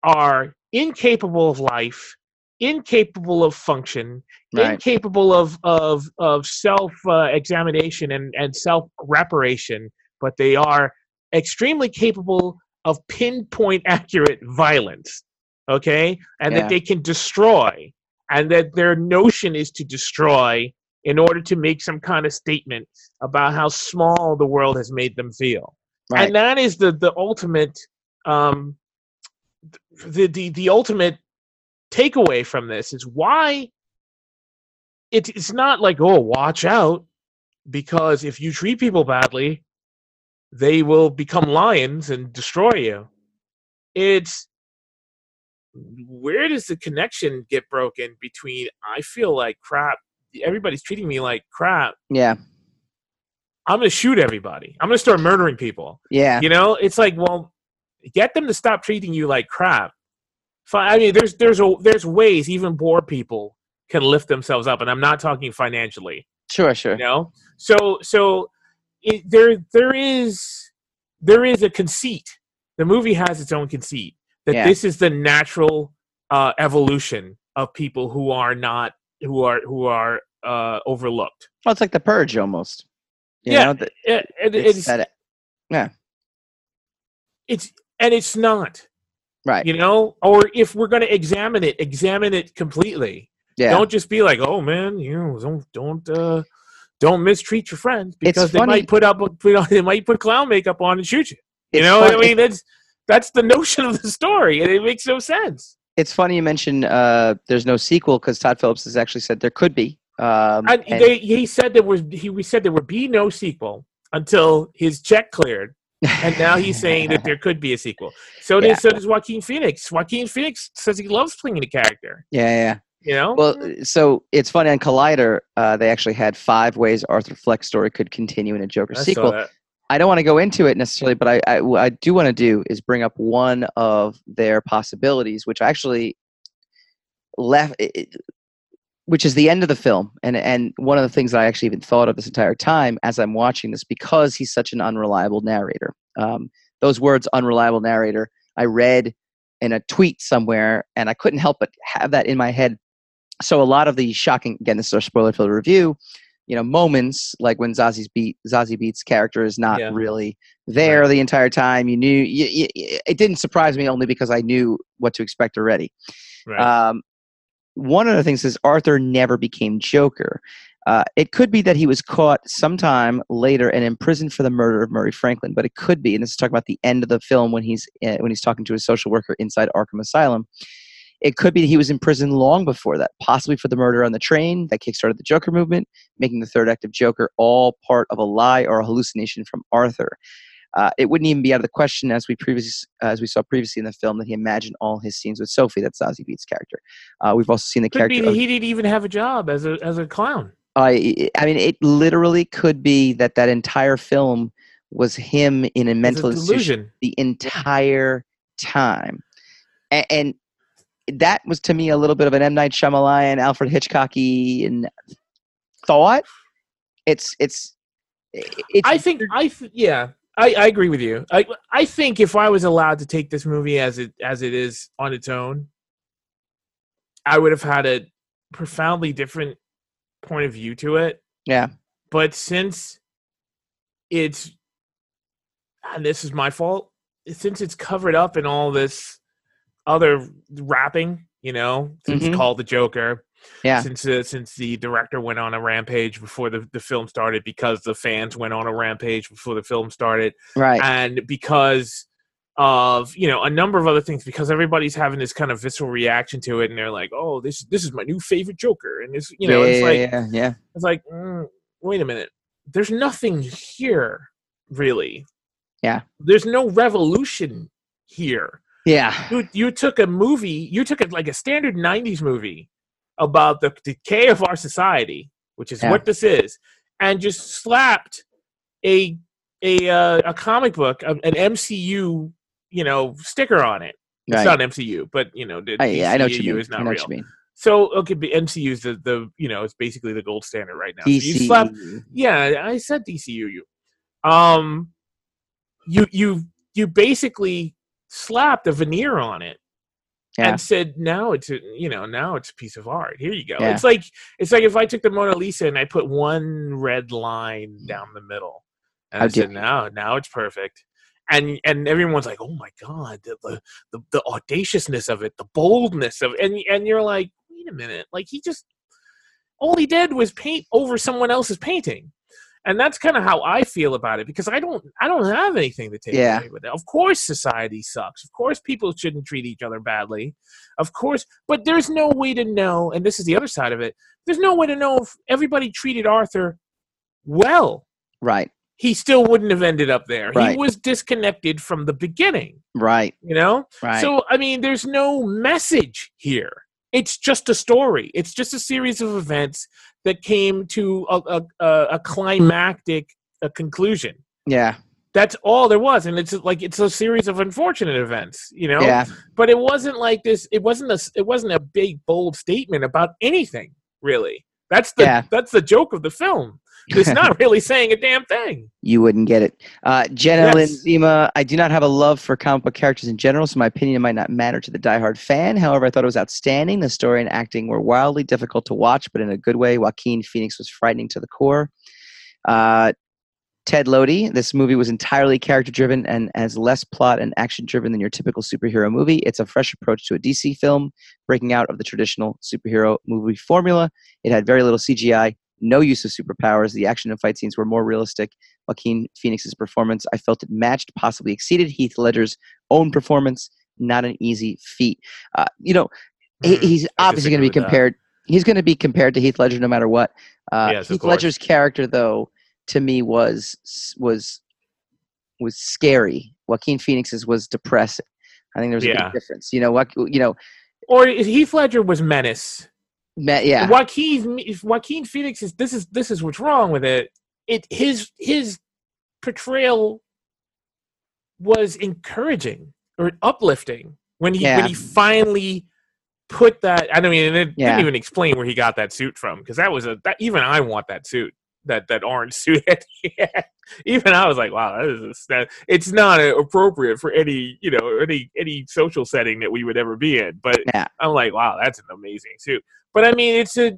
are incapable of life, incapable of function, Right. incapable of of of self uh, examination and and self reparation, but they are extremely capable of pinpoint accurate violence. Okay, and Yeah. that they can destroy, and that their notion is to destroy in order to make some kind of statement about how small the world has made them feel Right. and that is the the ultimate um the the, the ultimate takeaway from this is why it, it's not like oh watch out because if you treat people badly they will become lions and destroy you it's where does the connection get broken between i feel like crap everybody's treating me like crap yeah. I'm gonna shoot everybody i'm gonna start murdering people Yeah. you know, it's like, well, get them to stop treating you like crap. I mean, there's there's a, there's ways even poor people can lift themselves up, and I'm not talking financially. Sure. Sure. You know, so so it, there there is there is a conceit. The movie has its own conceit that Yeah. this is the natural uh, evolution of people who are not who are who are uh, overlooked. Well, it's like the purge almost. You Yeah, know, the- It- it- it's it's that- it's and it's not. right. you know or if we're going to examine it examine it completely yeah. don't just be like oh man you know don't don't uh don't mistreat your friends because they might put up put on, they might put clown makeup on and shoot you you It's know fun- i mean that's that's the notion of the story and it makes no sense it's funny you mentioned uh, there's no sequel because Todd Phillips has actually said there could be. Um, and, and- they, he said there was he we said there would be no sequel until his check cleared and now he's saying that there could be a sequel. So does so does joaquin phoenix. Joaquin phoenix says he loves playing the character. Yeah, yeah. you know? Well, so it's funny on Collider, uh, they actually had five ways Arthur Fleck's story could continue in a Joker I sequel. I don't want to go into it necessarily, but I, I, what I do want to do is bring up one of their possibilities, which actually left, it- which is the end of the film, and and one of the things that I actually even thought of this entire time as I'm watching this, because he's such an unreliable narrator. Um, those words, unreliable narrator, I read in a tweet somewhere, and I couldn't help but have that in my head. So a lot of the shocking, again, this is our spoiler filled review. You know, moments like when Zazie beat Zazie Beetz character is not Yeah. really there the entire time. You knew you, you, it didn't surprise me only because I knew what to expect already. Right. Um, one of the things is Arthur never became Joker. Uh, it could be that he was caught sometime later and imprisoned for the murder of Murray Franklin, but it could be, and this is talking about the end of the film when he's uh, when he's talking to his social worker inside Arkham Asylum. It could be that he was in prison long before that, possibly for the murder on the train that kickstarted the Joker movement, making the third act of Joker all part of a lie or a hallucination from Arthur. Uh, it wouldn't even be out of the question, as we previously, as we saw previously in the film, that he imagined all his scenes with Sophie. That's Zazie Beetz' character. Uh, we've also seen the Could character. be of- he didn't even have a job as a as a clown. I, I mean, it literally could be that that entire film was him in a mental a institution delusion. the entire time, and, and that was to me a little bit of an M Night Shyamalan, Alfred Hitchcocky thought. It's it's it's I think I th- yeah. I, I agree with you. I I think if I was allowed to take this movie as it as it is on its own, I would have had a profoundly different point of view to it. yeah But since it's and this is my fault, since it's covered up in all this other wrapping, you know, since Mhm. it's called the Joker, Yeah. since uh, since the director went on a rampage before the, the film started because the fans went on a rampage before the film started. Right. And because of you know a number of other things because everybody's having this kind of visceral reaction to it and they're like oh this this is my new favorite joker and it's you know yeah, it's yeah, like yeah, yeah. it's like mm, wait a minute. There's nothing here really. Yeah. there's no revolution here. Yeah. You you took a movie, you took it like a standard '90s movie about the decay of our society, which is Yeah. what this is, and just slapped a a uh, a comic book, an MCU, you know, sticker on it. It's Right. not MCU, but you know, the I, yeah, I know what you mean. is not real. what you mean. So okay, but MCU is the, the you know it's basically the gold standard right now. So you DC. slap, yeah, I said DCU. Um, you you you basically slapped a veneer on it Yeah. and said now it's a you know now it's a piece of art. Here you go. Yeah. It's like it's like if I took the Mona Lisa and I put one red line mm. down the middle, and How I said now now it's perfect. And and everyone's like, oh my god, the, the the the audaciousness of it, the boldness of, and and you're like, wait a minute, like he just all he did was paint over someone else's painting and that's kind of how i feel about it because i don't i don't have anything to take Yeah. away with it of course society sucks of course people shouldn't treat each other badly of course but there's no way to know and this is the other side of it there's no way to know if everybody treated arthur well Right. he still wouldn't have ended up there Right. he was disconnected from the beginning Right. you know Right. so I mean, there's no message here. It's just a story. It's just a series of events that came to a, a, a, climactic a conclusion. yeah. That's all there was, and it's like it's a series of unfortunate events, you know. Yeah. But it wasn't like this. It wasn't a. It wasn't a big bold statement about anything really. That's the Yeah. that's the joke of the film. It's not really saying a damn thing. you wouldn't get it. Uh, Jenna Lynn Yes. Zima, I do not have a love for comic book characters in general, so my opinion might not matter to the diehard fan. However, I thought it was outstanding. The story and acting were wildly difficult to watch, but in a good way. Joaquin Phoenix was frightening to the core. Uh, Ted Lodi, this movie was entirely character driven and has less plot and action driven than your typical superhero movie. It's a fresh approach to a DC film, breaking out of the traditional superhero movie formula. It had very little CGI, no use of superpowers. The action and fight scenes were more realistic. Joaquin Phoenix's performance, I felt it matched, possibly exceeded Heath Ledger's own performance. Not an easy feat. Uh, you know, he, Mhm. he's obviously going to be with that. compared. He's going to be compared to Heath Ledger no matter what. Uh, Yes, Heath. Ledger's character, though, to me was was was scary. Joaquin Phoenix's was depressing. I think there was a Yeah. big difference. You know, what you know, Or Heath Ledger was menace. Yeah, Joaquin Joaquin Phoenix is this is this is what's wrong with it. It his his portrayal was encouraging or uplifting when he Yeah. when he finally put that. I mean, it Yeah. didn't even explain where he got that suit from because that was a that even I want that suit that that orange suit. even I was like, wow, that is that. It's not appropriate for any you know any any social setting that we would ever be in, but. yeah, I'm like, wow, that's an amazing suit. But I mean, it's a,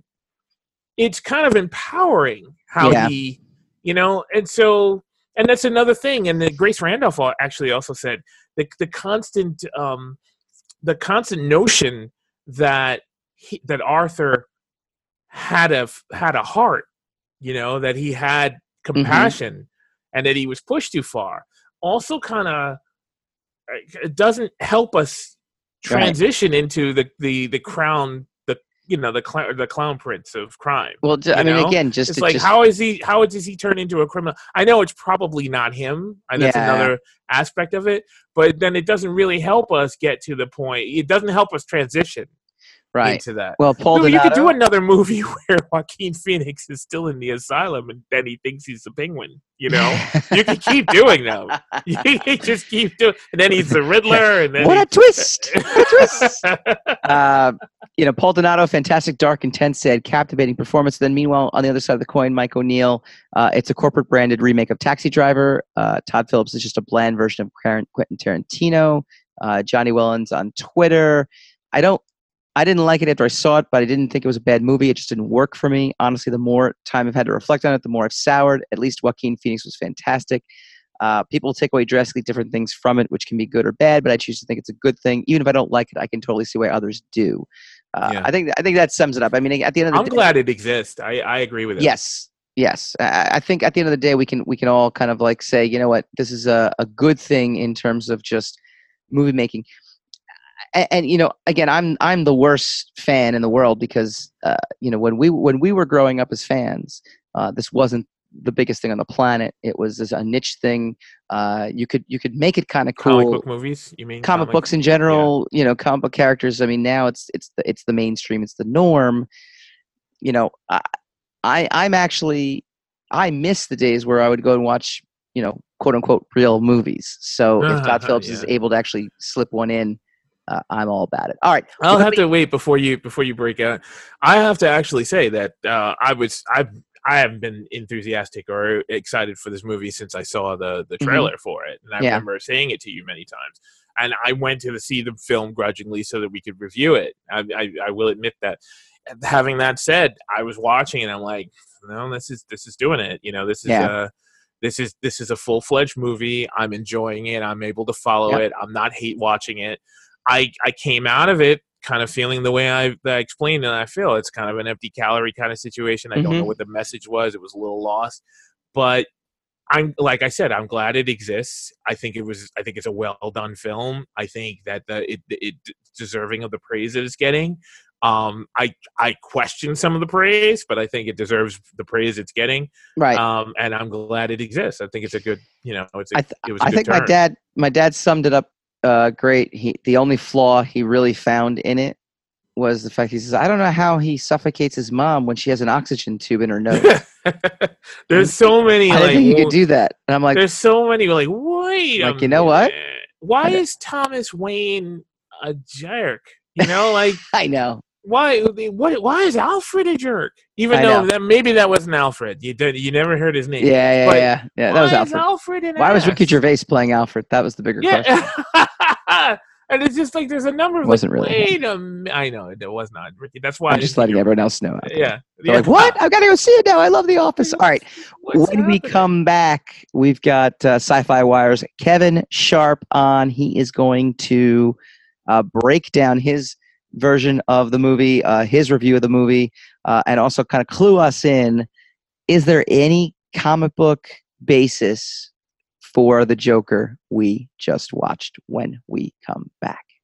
it's kind of empowering how Yeah. he, you know, and so, and that's another thing. And the Grace Randolph actually also said the the constant, um, the constant notion that he, that Arthur had a had a heart, you know, that he had mm-hmm. compassion, and that he was pushed too far. Also, kind of, uh, it doesn't help us Right. transition into the the the crown the you know the clown the clown prince of crime Well, I mean, know? again, just it's to- like just, how is he how does he turn into a criminal i know it's probably not him and that's Yeah. another aspect of it but then it doesn't really help us get to the point it doesn't help us transition right. into that Well, Paul Dude, you could do another movie where Joaquin Phoenix is still in the asylum and then he thinks he's the penguin. You know, you can keep doing them. You just keep doing, and then he's the Riddler, and then what a twist! What a twist! uh, you know, Paul Donato, fantastic, dark, intense, sad, captivating performance. Then, meanwhile, on the other side of the coin, Mike O'Neill. Uh, it's a corporate branded remake of Taxi Driver. Uh, Todd Phillips is just a bland version of Quentin Tarantino. Uh, Johnny Wellens on Twitter. I don't. I didn't like it after I saw it, but I didn't think it was a bad movie. It just didn't work for me. Honestly, the more time I've had to reflect on it, the more I've soured. At least Joaquin Phoenix was fantastic. Uh, people take away drastically different things from it, which can be good or bad, but I choose to think it's a good thing. Even if I don't like it, I can totally see why others do. Uh, Yeah. I think I think that sums it up. I mean, at the end of the I'm day, glad it exists. I, I agree with it. yes, yes. I, I think at the end of the day, we can we can all kind of like say, you know what, this is a, a good thing in terms of just movie making. And, and you know, again, I'm I'm the worst fan in the world because uh, you know when we when we were growing up as fans, uh, this wasn't the biggest thing on the planet. It was this, a niche thing. Uh, you could you could make it kind of cool Comic book movies, you mean? comic books in general you know comic book characters i mean now it's it's the it's the mainstream it's the norm you know i, I i'm actually i miss the days where i would go and watch you know quote unquote real movies so if todd phillips is able to actually slip one in uh, I'm all about it. All right, I'll have to wait before you before you break out. I have to actually say that uh, I was I I haven't been enthusiastic or excited for this movie since I saw the the Mhm. trailer for it, and I Yeah. remember saying it to you many times. And I went to see the film grudgingly so that we could review it. I, I, I will admit that. Having that said, I was watching and I'm like, no, this is this is doing it. You know, this is Yeah. uh, this is this is a full fledged movie. I'm enjoying it. I'm able to follow Yep. it. I'm not hate watching it. I I came out of it kind of feeling the way I, that I explained and I feel it's kind of an empty calorie kind of situation. I don't know Mhm. what the message was. It was a little lost, but I'm like I said, I'm glad it exists. I think it was. I think it's a well done film. I think that the it it deserving of the praise that it's getting. Um, I I question some of the praise, but I think it deserves the praise it's getting. right. Um, and I'm glad it exists. I think it's a good, you know, it's a, th- it was. I I think my dad my dad summed it up uh, great. He the only flaw he really found in it was the fact he says I don't know how he suffocates his mom when she has an oxygen tube in her nose. There's so many I like think he w- could do that, and I'm like, there's so many like wait Like, you know what? why is Thomas Wayne a jerk? You know, like I know. why what why is Alfred a jerk? Even I though know. that maybe that wasn't Alfred. You did you never heard his name. yeah, But yeah, yeah. That was Alfred. Alfred Why was Ricky? Gervais playing Alfred? That was the bigger question. Yeah. and it's just like there's a number of Wasn't like, really wait a mi- I know it was not Ricky. That's why I'm just letting everyone else know. Yeah. They're like, what? I've got to go see it now. I love The Office. All right. What's when we come back, we've got uh, Sci-Fi Wire's Kevin Sharp on. He is going to uh, break down his version of the movie, uh, his review of the movie, uh, and also kind of clue us in: Is there any comic book basis for the Joker we just watched? When we come back.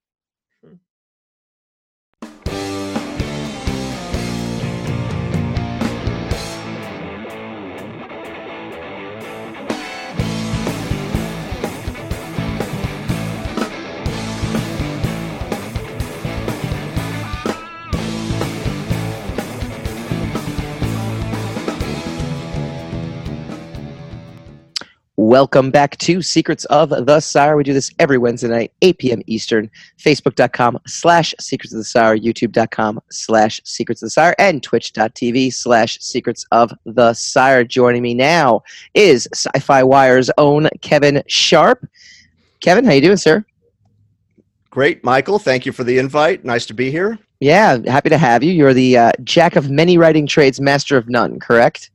Welcome back to Secrets of the Sire. We do this every Wednesday night, 8 p.m. Eastern. Facebook.com slash Secrets of the Sire, YouTube.com slash Secrets of the Sire, and Twitch.tv slash Secrets of the Sire. Joining me now is Sci-Fi Wire's own Kevin Sharp. Kevin, how you doing, sir? Great, Michael. Thank you for the invite. Nice to be here. Yeah, happy to have you. You're the uh, jack of many writing trades, master of none, correct?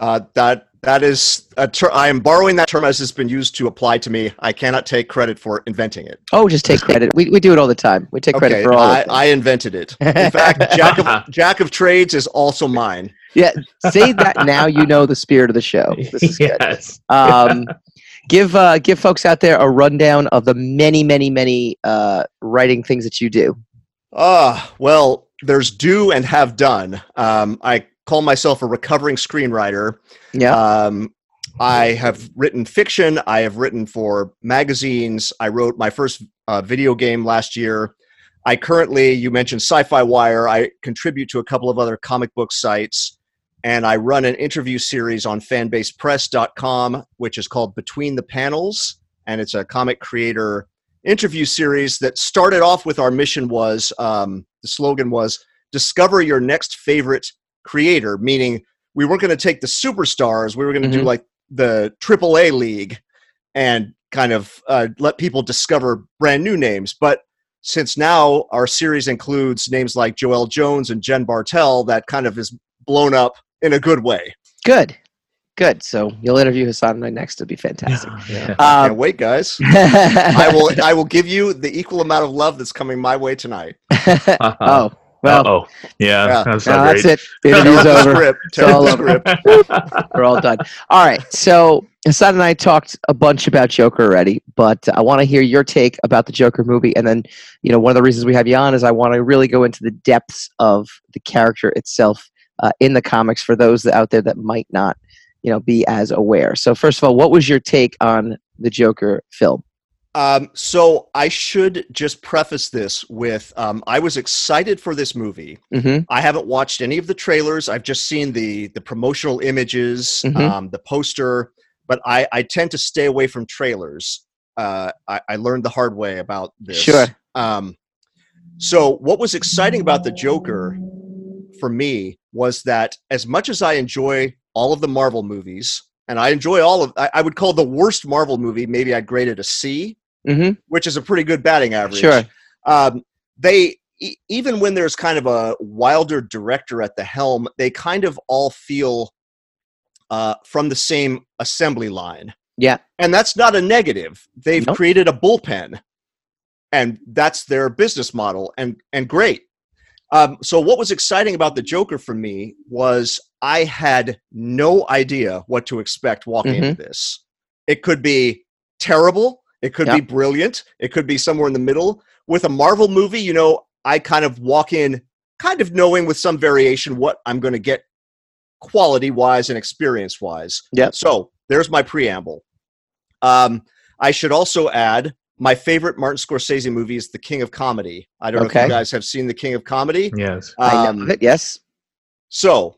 Uh, that that is a ter- I am borrowing that term as it's been used to apply to me. I cannot take credit for inventing it. Oh, just take credit. We, we do it all the time. We take credit Okay, for all I. I invented it. In fact, jack of jack of trades is also mine. Yeah, say that now you know the spirit of the show. This is good. yes. Um, give uh, give folks out there a rundown of the many, many, many uh, writing things that you do. Ah, well, there's do and have done. Um, I call myself a recovering screenwriter. Yeah, Um, I have written fiction. I have written for magazines. I wrote my first uh, video game last year. I currently, you mentioned Sci Fi Wire. I contribute to a couple of other comic book sites. And I run an interview series on fanbasepress.com, which is called Between the Panels. And it's a comic creator interview series that started off with our mission was um, the slogan was discover your next favorite creator, meaning we weren't going to take the superstars. We were going to do Mhm. like the AAA league and kind of uh, let people discover brand new names. But since now our series includes names like Joelle Jones and Jen Bartel, that kind of is blown up in a good way. good, good. So you'll interview Hassan and next. It'll be fantastic. Yeah. Can't Um, wait, guys. I will. I will give you the equal amount of love that's coming my way tonight. oh well, oh, yeah, that's no, that's it. Interview's over. It's all over. We're all done. All right. So Hassan and I talked a bunch about Joker already, but I want to hear your take about the Joker movie. And then, you know, one of the reasons we have you on is I want to really go into the depths of the character itself uh, in the comics for those out there that might not, you know, be as aware. So first of all, what was your take on the Joker film? Um, so I should just preface this with um, I was excited for this movie. Mm-hmm. I haven't watched any of the trailers. I've just seen the the promotional images, Mhm. um, the poster. But I, I tend to stay away from trailers. uh, I, I learned the hard way about this. Sure. Um, so, what was exciting about the Joker for me was that as much as I enjoy all of the Marvel movies, and I enjoy all of, I, I would call the worst Marvel movie, maybe I'd grade it a C, Mm-hmm. which is a pretty good batting average. Sure. Um, they, e- even when there's kind of a wilder director at the helm, they kind of all feel uh, from the same assembly line. Yeah. And that's not a negative. They've Nope. created a bullpen, and that's their business model, and and great. Um, so what was exciting about the Joker for me was I had no idea what to expect walking Mm-hmm. into this. It could be terrible. It could be brilliant. It could be somewhere in the middle. With a Marvel movie, you know, I kind of walk in kind of knowing with some variation what I'm going to get quality wise and experience wise. Yeah. So there's my preamble. Um, I should also add my favorite Martin Scorsese movie is The King of Comedy. I don't know if you guys have seen The King of Comedy. Yes. I know Um, it. Yes. so,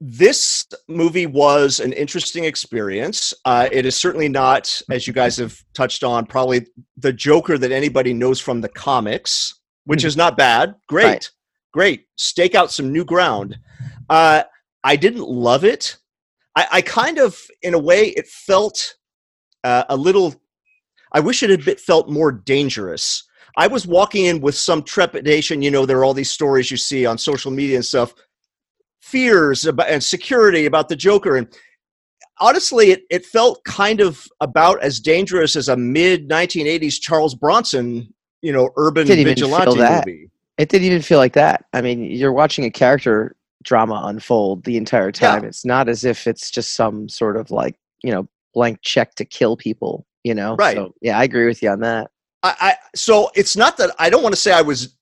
this movie was an interesting experience. Uh, it is certainly not, as you guys have touched on, probably the Joker that anybody knows from the comics, which Mhm. is not bad. Great, Right. great. Stake out some new ground. Uh, I didn't love it. I, I kind of, in a way, it felt uh, a little. I wish it had felt more dangerous. I was walking in with some trepidation. You know, there are all these stories you see on social media and stuff, fears about and security about the Joker, and honestly, it, it felt kind of about as dangerous as a mid 1980s Charles Bronson, you know, urban Didn't even feel vigilante movie. It didn't even feel like that. I mean, you're watching a character drama unfold the entire time. It's not as if it's just some sort of like, you know, blank check to kill people, you know? Right. So, yeah, I agree with you on that. I, I so it's not that I don't want to say I was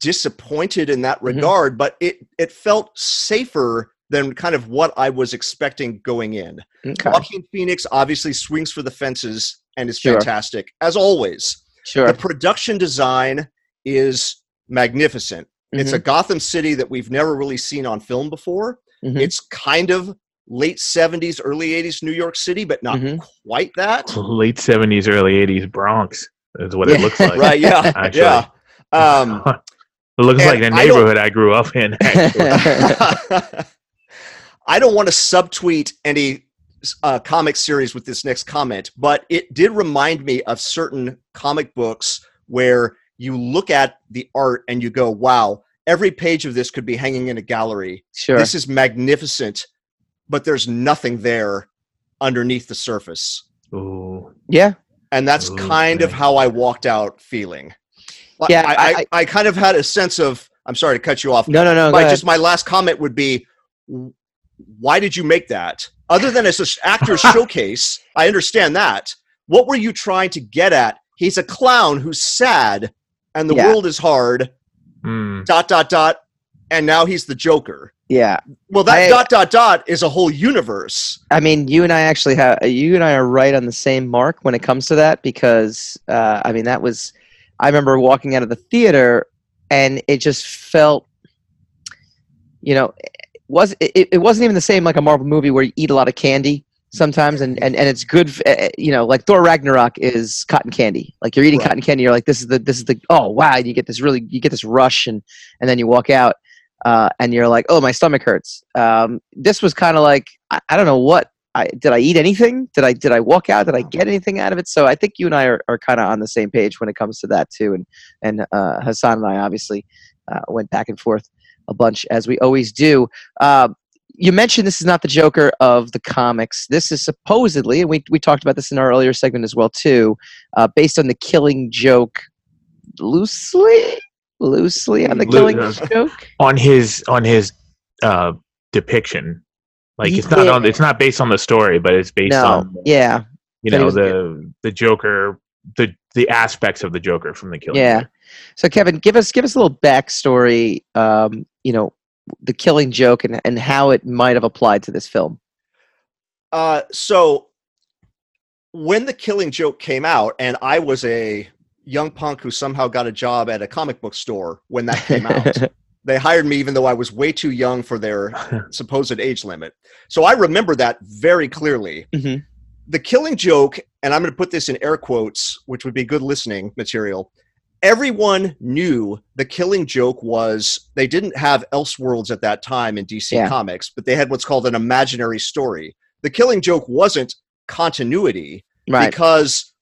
disappointed in that Mhm. regard, but it it felt safer than kind of what I was expecting going in. Okay. Joaquin Phoenix obviously swings for the fences and is Sure. fantastic as always. Sure. The production design is magnificent. It's a Mm-hmm. Gotham City that we've never really seen on film before. Mhm. It's kind of late 70s, early 80s New York City, but not Mhm. quite that. Late seventies, early eighties Bronx is what Yeah. it looks like. right, yeah. Actually. yeah. Um, it looks like the neighborhood I, grew up in. Actually. I don't want to subtweet any uh, comic series with this next comment, but it did remind me of certain comic books where you look at the art and you go, wow, every page of this could be hanging in a gallery. sure. This is magnificent, but there's nothing there underneath the surface. Ooh. yeah. And that's Ooh, kind of how I walked out feeling. Like, Yeah, I, I- I, I kind of had a sense of, I'm sorry to cut you off No, no, no. go my, just my last comment would be why did you make that other than as an actor's showcase i understand that what were you trying to get at he's a clown who's sad and the Yeah. world is hard Mm. dot dot dot and now he's the joker yeah. well that I- dot dot dot is a whole universe I mean, you and I actually have you and I are right on the same mark when it comes to that because uh, I mean that was I remember walking out of the theater and it just felt, you know, it was it, it wasn't even the same like a Marvel movie where you eat a lot of candy sometimes and and, and it's good f- uh, you know like Thor Ragnarok is cotton candy like you're eating Right. cotton candy you're like this is the this is the oh wow you get this really you get this rush and and then you walk out uh, and you're like, oh, my stomach hurts. Um, this was kind of like, I, I don't know what. I, did I eat anything? Did I did I walk out? Did I get anything out of it? So I think you and I are, are kind of on the same page when it comes to that too. And and uh, Hassan and I obviously uh, went back and forth a bunch as we always do. Uh, you mentioned this is not the Joker of the comics. This is supposedly, and we we talked about this in our earlier segment as well too, uh, based on the Killing Joke, loosely, loosely on the Killing uh, Joke. on his on his uh depiction. Like it's not Yeah. on it's not based on the story, but it's based No, on yeah, you that know was- the the Joker the the aspects of the Joker from the Killing. Yeah. Joke. So Kevin, give us give us a little backstory. Um, you know, the Killing Joke and and how it might have applied to this film. uh, so when the killing joke came out and i was a young punk who somehow got a job at a comic book store when that came out they hired me even though I was way too young for their supposed age limit. So I remember that very clearly. Mhm. The Killing Joke and I'm going to put this in air quotes, which would be good listening material. Everyone knew the killing joke was they didn't have Elseworlds at that time in DC Yeah. Comics, but they had what's called an imaginary story. The killing joke wasn't continuity Right. because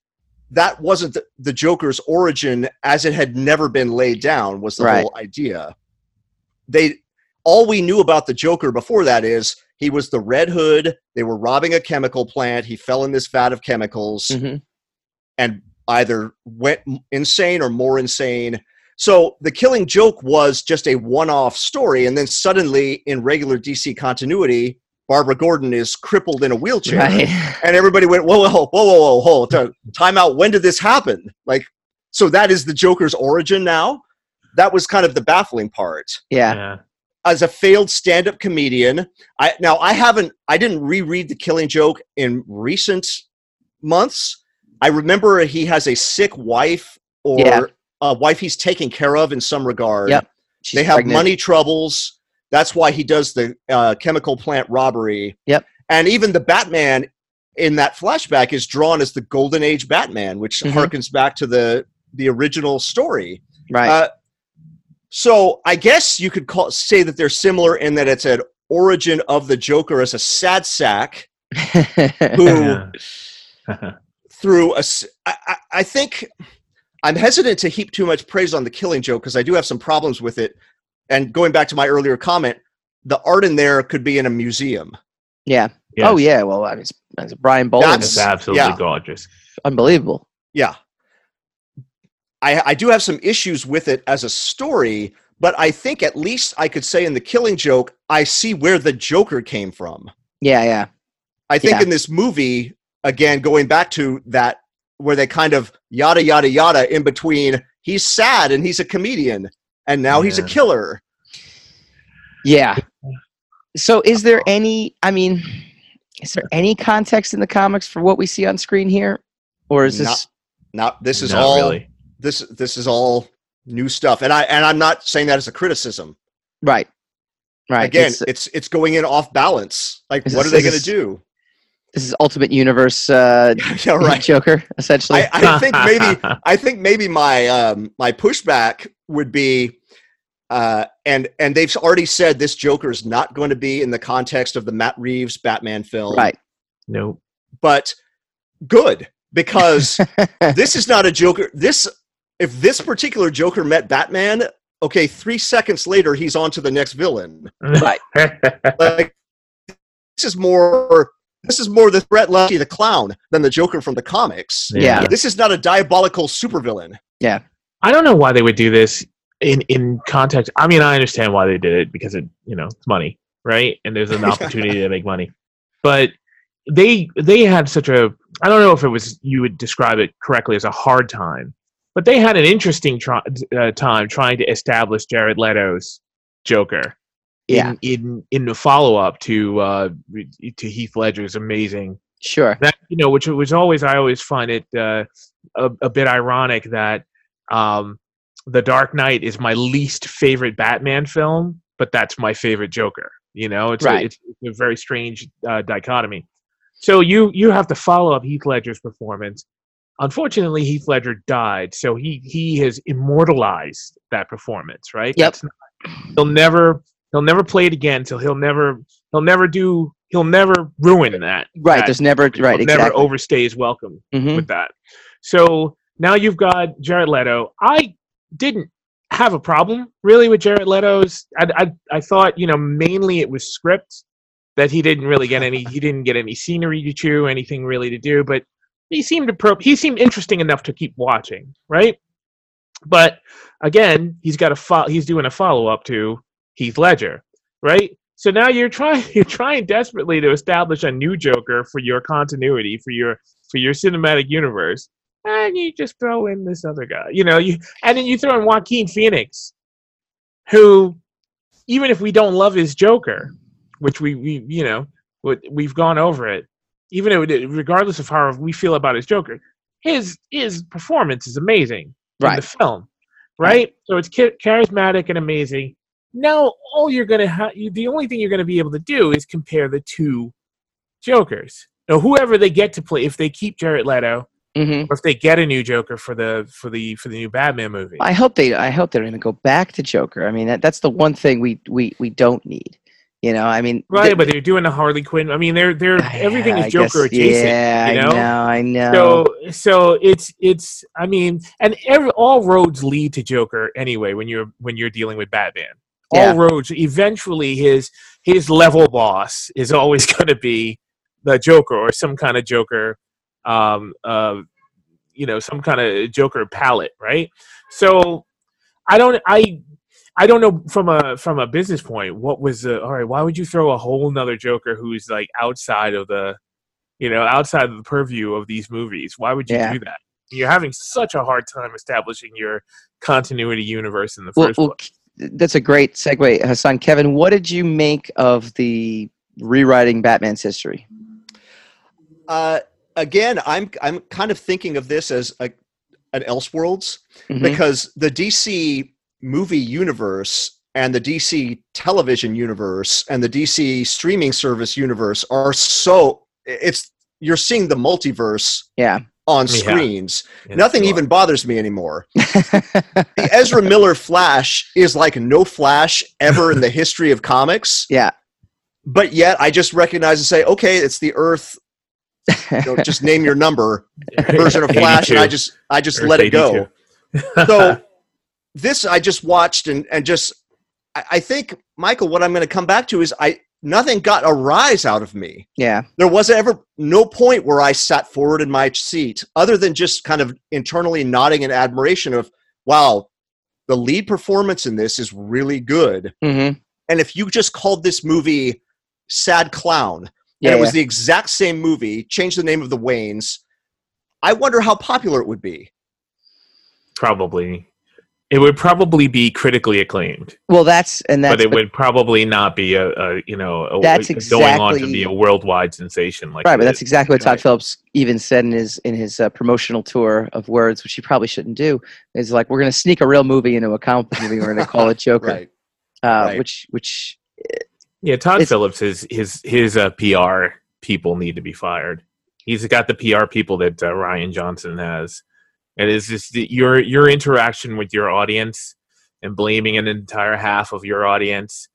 that wasn't the, the Joker's origin as it had never been laid down was the Right. whole idea. They all we knew about the Joker before that is he was the Red Hood. They were robbing a chemical plant. He fell in this vat of chemicals Mhm. and either went insane or more insane. So the killing joke was just a one-off story, and then suddenly, in regular DC continuity, Barbara Gordon is crippled in a wheelchair, Right. and everybody went, "Whoa, whoa, whoa, whoa, whoa, whoa! Time out! When did this happen?" Like, so that is the Joker's origin now. That was kind of the baffling part Yeah. Yeah. as a failed stand-up comedian i now i haven't i didn't reread the killing joke in recent months i remember he has a sick wife or Yeah. a wife he's taking care of in some regard Yep. She's they have pregnant. money troubles that's why he does the uh, chemical plant robbery Yep. and even the batman in that flashback is drawn as the golden age batman which Mhm. harkens back to the the original story Right. uh, so I guess you could call, say that they're similar in that it's an origin of the Joker as a sad sack who Yeah. through a. s- I, I- I think I'm hesitant to heap too much praise on the Killing Joke because I do have some problems with it. And going back to my earlier comment, the art in there could be in a museum. yeah. Yes. Oh yeah. Well, I mean, it's, it's Brian Bolland. That's- It's absolutely yeah. gorgeous. unbelievable. Yeah. I, I do have some issues with it as a story, but I think at least I could say in the Killing Joke, I see where the Joker came from. Yeah. Yeah. I think Yeah. in this movie, again, going back to that, where they kind of yada yada yada in between, he's sad and he's a comedian, and now he's a killer. Yeah. So, is there any? I mean, is there any context in the comics for what we see on screen here, or is this? Not- Not this is Not all really. This this is all new stuff, and I and I'm not saying that as a criticism. Right. Right. Again, This, it's it's going in off balance. Like, This are they going to do? this is Ultimate Universe uh, yeah, right. Joker, essentially. I, I think maybe I think maybe my um, my pushback would be, uh, and and they've already said this Joker is not going to be in the context of the Matt Reeves Batman film, right. nope. But good because this is not a Joker. This if this particular Joker met Batman, okay, three seconds later he's on to the next villain. Right. Like this is more. This is more the threat Lucky the Clown than the Joker from the comics. Yeah. This is not a diabolical supervillain. Yeah. I don't know why they would do this in in context. I mean, I understand why they did it because it, you know, it's money, right? And there's an opportunity to make money. But they they had such a I don't know if it was you would describe it correctly as a hard time, but they had an interesting try, uh, time trying to establish Jared Leto's Joker. Yeah. In in, in the follow up to uh, to Heath Ledger's amazing Sure. that you know which was always i always find it uh, a, a bit ironic that um the dark knight is my least favorite batman film but that's my favorite joker you know it's, Right. a, it's, it's a very strange uh, dichotomy so you you have to follow up heath ledger's performance unfortunately heath ledger died so he he has immortalized that performance right Yep. Not- he'll never he'll never play it again so he'll never he'll never do he'll never ruin that Right. that- There's never He'll right. never Exactly. overstay his welcome Mhm. with that. So now you've got Jared Leto. I didn't have a problem really with Jared Leto's. I, I, I thought you know mainly it was script that he didn't really get any. He didn't get any scenery to chew, anything really to do. But he seemed to pro- he seemed interesting enough to keep watching, right? But again, he's got a fo- he's doing a follow up to Heath Ledger, right? So now you're trying you're trying desperately to establish a new Joker for your continuity for your for your cinematic universe, and you just throw in this other guy, you know, you and then you throw in Joaquin Phoenix, who, even if we don't love his Joker, which we, we you know we- we've gone over it, even if, regardless of how we feel about his Joker, his his performance is amazing in the film, right? So it's cha- charismatic and amazing. Now all you're gonna have, the only thing you're gonna be able to do is compare the two Jokers Now whoever they get to play, if they keep Jared Leto, hmm or if they get a new Joker for the for the for the new Batman movie. I hope they. I hope they don't even go back to Joker. I mean, that, that's the one thing we we we don't need. You know, I mean, Right, but they're doing a Harley Quinn. I mean, they're they're everything is Joker guess- adjacent. Yeah, you know? I know. I know. So so it's it's I mean, and every, all roads lead to Joker anyway. When you're when you're dealing with Batman, Yeah. all roads eventually his his level boss is always going to be the Joker or some kind of Joker, um, uh, you know, some kind of Joker palette, right? So I don't I. I don't know from a from a business point what was the all right. Why would you throw a whole nother Joker who's like outside of the, you know, outside of the purview of these movies? Why would you Yeah. do that? You're having such a hard time establishing your continuity universe in the first well, place. K- that's a great segue, Hassan. Kevin, what did you make of the rewriting Batman's history? Uh, again, I'm I'm kind of thinking of this as a, an Elseworlds Mhm. because the DC movie universe and the DC television universe and the DC streaming service universe are so it's you're seeing the multiverse Yeah. on screens. Yeah, Nothing even bothers me anymore. The Ezra Miller Flash is like no Flash ever in the history of comics, yeah. but yet I just recognize and say, okay, it's the Earth. You know, just name your number version of Flash, and I just I just Earth let it go. So this I just watched and and just I, I think Michael, what I'm going to come back to is I nothing got a rise out of me. yeah. There wasn't ever no point where I sat forward in my seat, other than just kind of internally nodding in admiration of, wow, the lead performance in this is really good. hmm And if you just called this movie Sad Clown, Yeah. and it was the exact same movie, changed the name of the Waynes, I wonder how popular it would be. probably it would probably be critically acclaimed, well, that's and that's but it would probably not be a, a you know a, That's a- going on to be a worldwide sensation like right. But that's is. exactly what Todd Right. Phillips even said in his in his uh, promotional tour of words, which he probably shouldn't do. Is like we're going to sneak a real movie into a comic movie. We're going to call it Joker, Right. uh, right. which which Yeah, Todd Phillips, his his his uh, PR people need to be fired. He's got the PR people that uh, Rian Johnson has. It is just the, your your interaction with your audience and blaming an entire half of your audience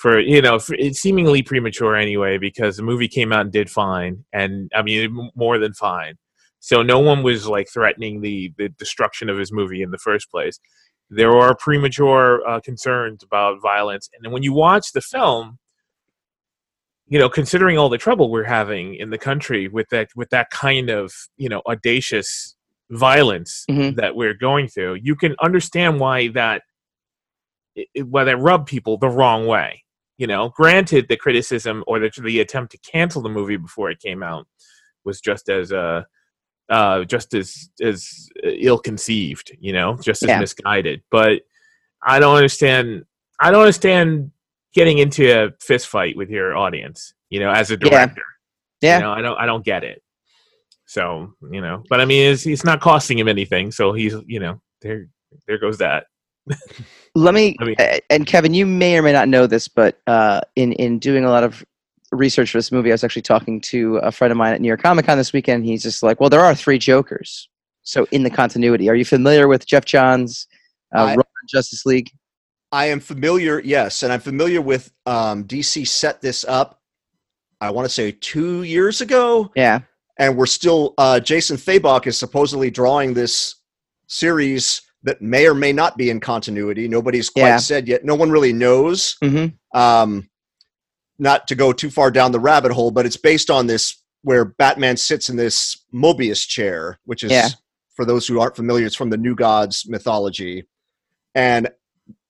for you know for, it's seemingly premature anyway because the movie came out and did fine and I mean more than fine. So no one was like threatening the the destruction of his movie in the first place. There are premature uh, concerns about violence, and then when you watch the film, you know, considering all the trouble we're having in the country with that with that kind of you know audacious violence Mhm. that we're going through, you can understand why that why that rubbed people the wrong way. You know, granted, the criticism or the the attempt to cancel the movie before it came out was just as uh, uh, just as as ill conceived. You know, just as Yeah. misguided. But I don't understand. I don't understand getting into a fist fight with your audience. You know, as a Yeah. director. Yeah. You know, I don't. I don't get it. So you know, but I mean, it's, it's not costing him anything. So he's you know there. There goes that. Let me I mean- uh, and Kevin, you may or may not know this, but uh, in in doing a lot of research for this movie, I was actually talking to a friend of mine at New York Comic Con this weekend. He's just like, "Well, there are three Jokers." So in the continuity, are you familiar with Geoff Johns' uh, I- Justice League? I am familiar, yes, and I'm familiar with um, DC set this up. I want to say two years ago, Yeah, and we're still. Uh, Jason Fabok is supposedly drawing this series that may or may not be in continuity. Nobody's quite Yeah. said yet. No one really knows. hmm Um, not to go too far down the rabbit hole, but it's based on this where Batman sits in this Mobius chair, which is Yeah. for those who aren't familiar, it's from the New Gods mythology, and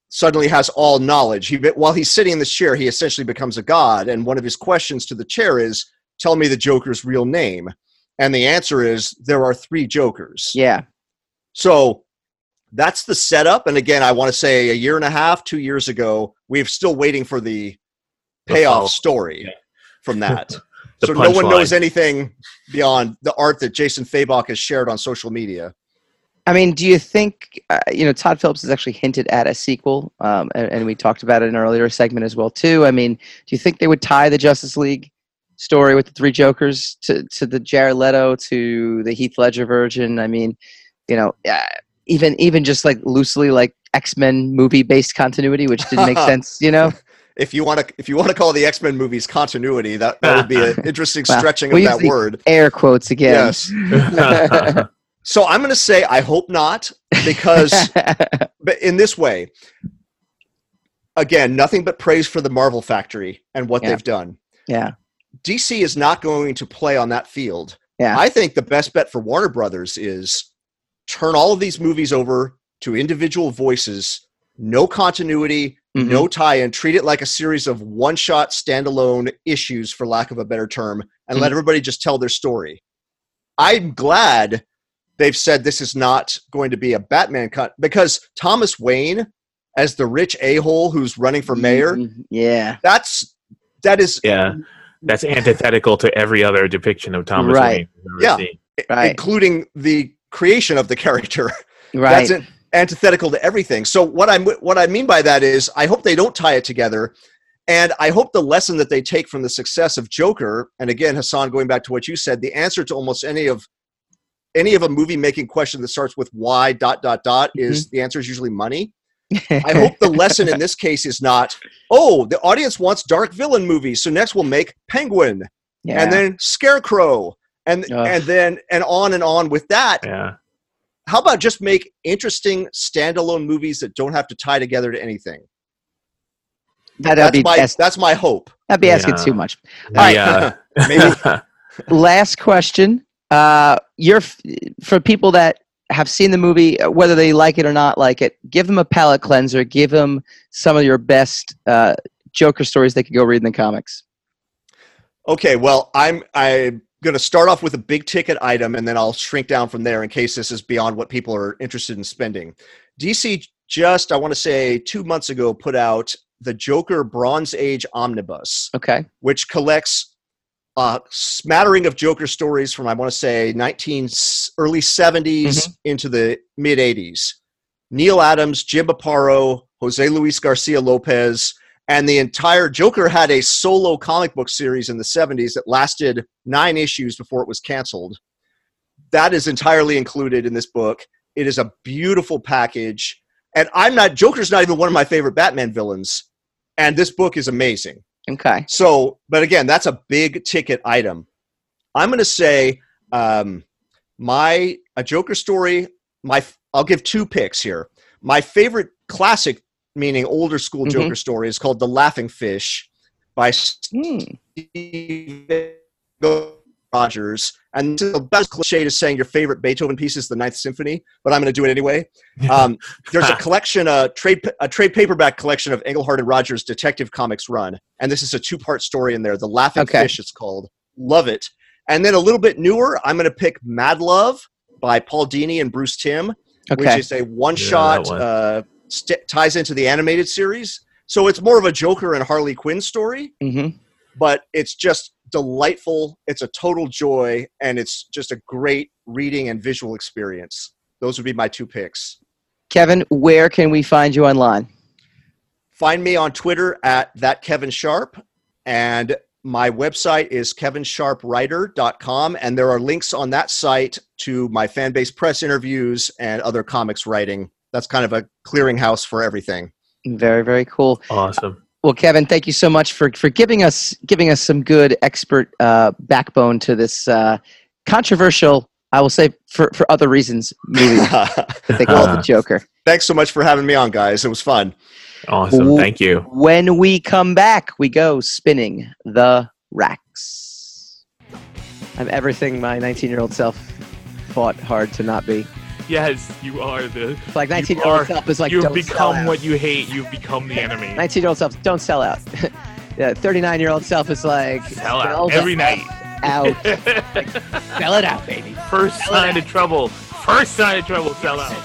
suddenly has all knowledge. He, while he's sitting in this chair, he essentially becomes a god, and one of his questions to the chair is, "Tell me the Joker's real name," and the answer is, "There are three Jokers." yeah, So that's the setup. And again, I want to say a year and a half, two years ago, we're still waiting for the The payoff follow- story yeah. from that. So no one punchline. knows anything beyond the art that Jason Fabok has shared on social media. I mean, do you think uh, you know Todd Phillips has actually hinted at a sequel, um, and, and we talked about it in an earlier segment as well too. I mean, do you think they would tie the Justice League story with the three Jokers to to the Jared Leto to the Heath Ledger version. I mean, you know, uh, even even just like loosely like X Men movie based continuity, which didn't make sense. You know, If you want to, if you want to call the X Men movies continuity, that, that would be an interesting Well, stretching we of that word. air quotes again. Yes. So I'm going to say I hope not, because but in this way, again, nothing but praise for the Marvel Factory and what Yeah. they've done. yeah, DC is not going to play on that field. Yeah. I think the best bet for Warner Brothers is turn all of these movies over to individual voices, no continuity, Mhm. no tie-in. Treat it like a series of one-shot standalone issues, for lack of a better term, and let everybody just tell their story. I'm glad they've said this is not going to be a Batman cut because Thomas Wayne as the rich a-hole who's running for mayor, Mhm. Yeah, that's that is yeah, that's antithetical to every other depiction of Thomas Right. Wayne. we've ever Yeah. seen. right, including the creation of the character. right. That's antithetical to everything. So what I am what I mean by that is I hope they don't tie it together, and I hope the lesson that they take from the success of Joker, and again Hassan, going back to what you said, the answer to almost any of any of a movie making question that starts with why dot dot dot is Mm-hmm. the answer is usually money. I hope the lesson in this case is not oh the audience wants dark villain movies, so next we'll make Penguin yeah. and then Scarecrow and Ugh. and then and on and on with that Yeah, how about just make interesting standalone movies that don't have to tie together to anything? that'd That's be my ask- that's my hope. that'd be asking Yeah. too much. The, uh, Maybe- last question. Uh, you're f- for people that have seen the movie, uh, whether they like it or not like it. Give them a palate cleanser. Give them some of your best uh, Joker stories they could go read in the comics. Okay, well, I'm I'm going to start off with a big ticket item, and then I'll shrink down from there in case this is beyond what people are interested in spending. DC just I want to say two months ago put out the Joker Bronze Age Omnibus. Okay. which collects a smattering of Joker stories from I want to say 19 early 70s Mm-hmm. into the mid 80s. Neal Adams, Jim Aparo, Jose Luis Garcia Lopez, and the entire Joker had a solo comic book series in the 70s that lasted nine issues before it was canceled. That is entirely included in this book. It is a beautiful package. And I'm not, Joker's not even one of my favorite Batman villains. And this book is amazing. Okay. So, but again, that's a big ticket item. I'm going to say um, my a Joker story. My I'll give two picks here. My favorite classic, meaning older school Mhm. Joker story, is called The Laughing Fish by. Steve Rogers. And this is the best cliche to saying your favorite Beethoven piece is the Ninth Symphony, but I'm going to do it anyway. Um, there's a collection, a trade, a trade paperback collection of Englehart and Rogers Detective Comics run, and this is a two-part story in there. The Laughing Okay. Fish, it's called. Love it. And then a little bit newer, I'm going to pick Mad Love by Paul Dini and Bruce Timm, which is a one-shot one. uh, st- ties into the animated series. So it's more of a Joker and Harley Quinn story hmm but it's just delightful. It's a total joy, and it's just a great reading and visual experience. Those would be my two picks. Kevin, where can we find you online? Find me on Twitter at that Kevin Sharp, and my website is kevinsharpwriter.com, and there are links on that site to my fan base press interviews and other comics writing. That's kind of a clearinghouse for everything. Very, very cool. awesome. Well, Kevin, thank you so much for for giving us giving us some good expert uh, backbone to this uh, controversial. I will say for for other reasons movie. they call it the Joker. Thanks so much for having me on, guys. It was fun. Awesome. Thank you. When we come back, we go spinning the racks. I'm everything my 19 year old self fought hard to not be. Yes, you are the. It's like 19 year old self is like, you've don't become sell out. what you hate. You've become the enemy. 19 year old self, don't sell out. yeah, 39 year old self is like, Sell sell out every night. out. sell it out, baby. First sign of trouble. First sign of trouble. Sell out.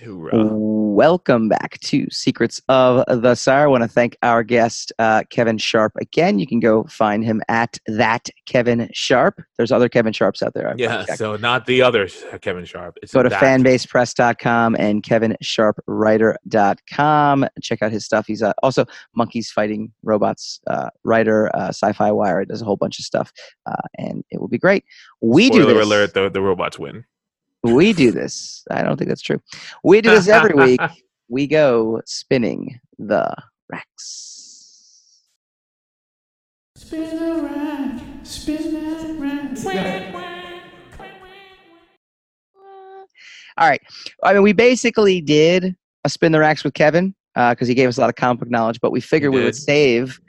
Hoorah. Welcome back to Secrets of the Sire. I want to thank our guest, uh, Kevin Sharp. Again, you can go find him at that Kevin Sharp. There's other Kevin Sharps out there. I've Yeah, so not the other Kevin Sharp. It's Go to that. fanbasepress.com and kevinsharpwriter.com. Check out his stuff. He's uh, also Monkeys Fighting Robots uh, writer, uh, Sci-Fi Wire. Does a whole bunch of stuff, uh, and it will be great. We do Spoiler this. alert: the, the robots win. We do this. I don't think that's true. We do this every week. We go spinning the racks. Spin the rack, spin that rack. All right. I mean, we basically did a spin the racks with Kevin because he gave us a lot of comic book knowledge, but we figured we would save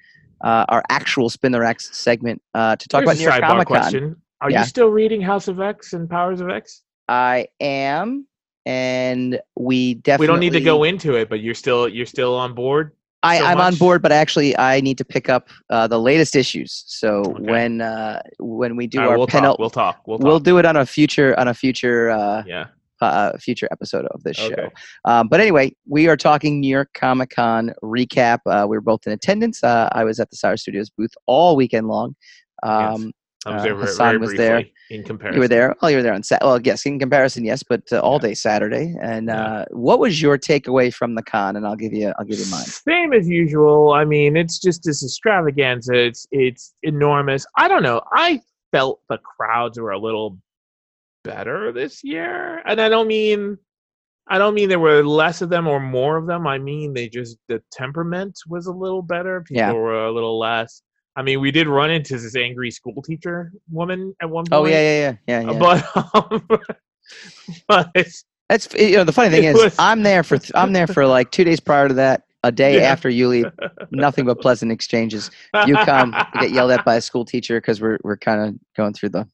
uh, our actual spin the racks segment uh, to talk Here's about New York Comic Con. question: Are Yeah. you still reading House of X and Powers of X? I am, and we definitely. We don't need to go into it, but you're still you're still on board. I, so I'm on board, but actually, I need to pick up uh, the latest issues. So Okay. when uh, when we do right, our we'll penult, talk. We'll talk. We'll talk. we'll do it on a future on a future uh, yeah. uh, future episode of this show. Okay. Um, but anyway, we are talking New York Comic Con recap. Uh, we were both in attendance. Uh, I was at the Sire Studios booth all weekend long. Um, I was uh, there Hassan very was there. in comparison. You were there. Oh, you were there on Sat. Well, yes, in comparison, yes, but uh, all Yeah. day Saturday. And Yeah. uh, what was your takeaway from the con? And I'll give you, I'll give you mine. Same as usual. I mean, it's just this extravaganza. It's it's enormous. I don't know. I felt the crowds were a little better this year, and I don't mean I don't mean there were less of them or more of them. I mean they just the temperament was a little better. People Yeah. were a little less. I mean, we did run into this angry school teacher woman at one point. Oh yeah, yeah, yeah, yeah. yeah. But um, but That's you know the funny thing is was- I'm there for th- I'm there for like two days prior to that. A day Yeah. after you leave, nothing but pleasant exchanges. You come, you get yelled at by a school teacher because we're we're kind of going through the.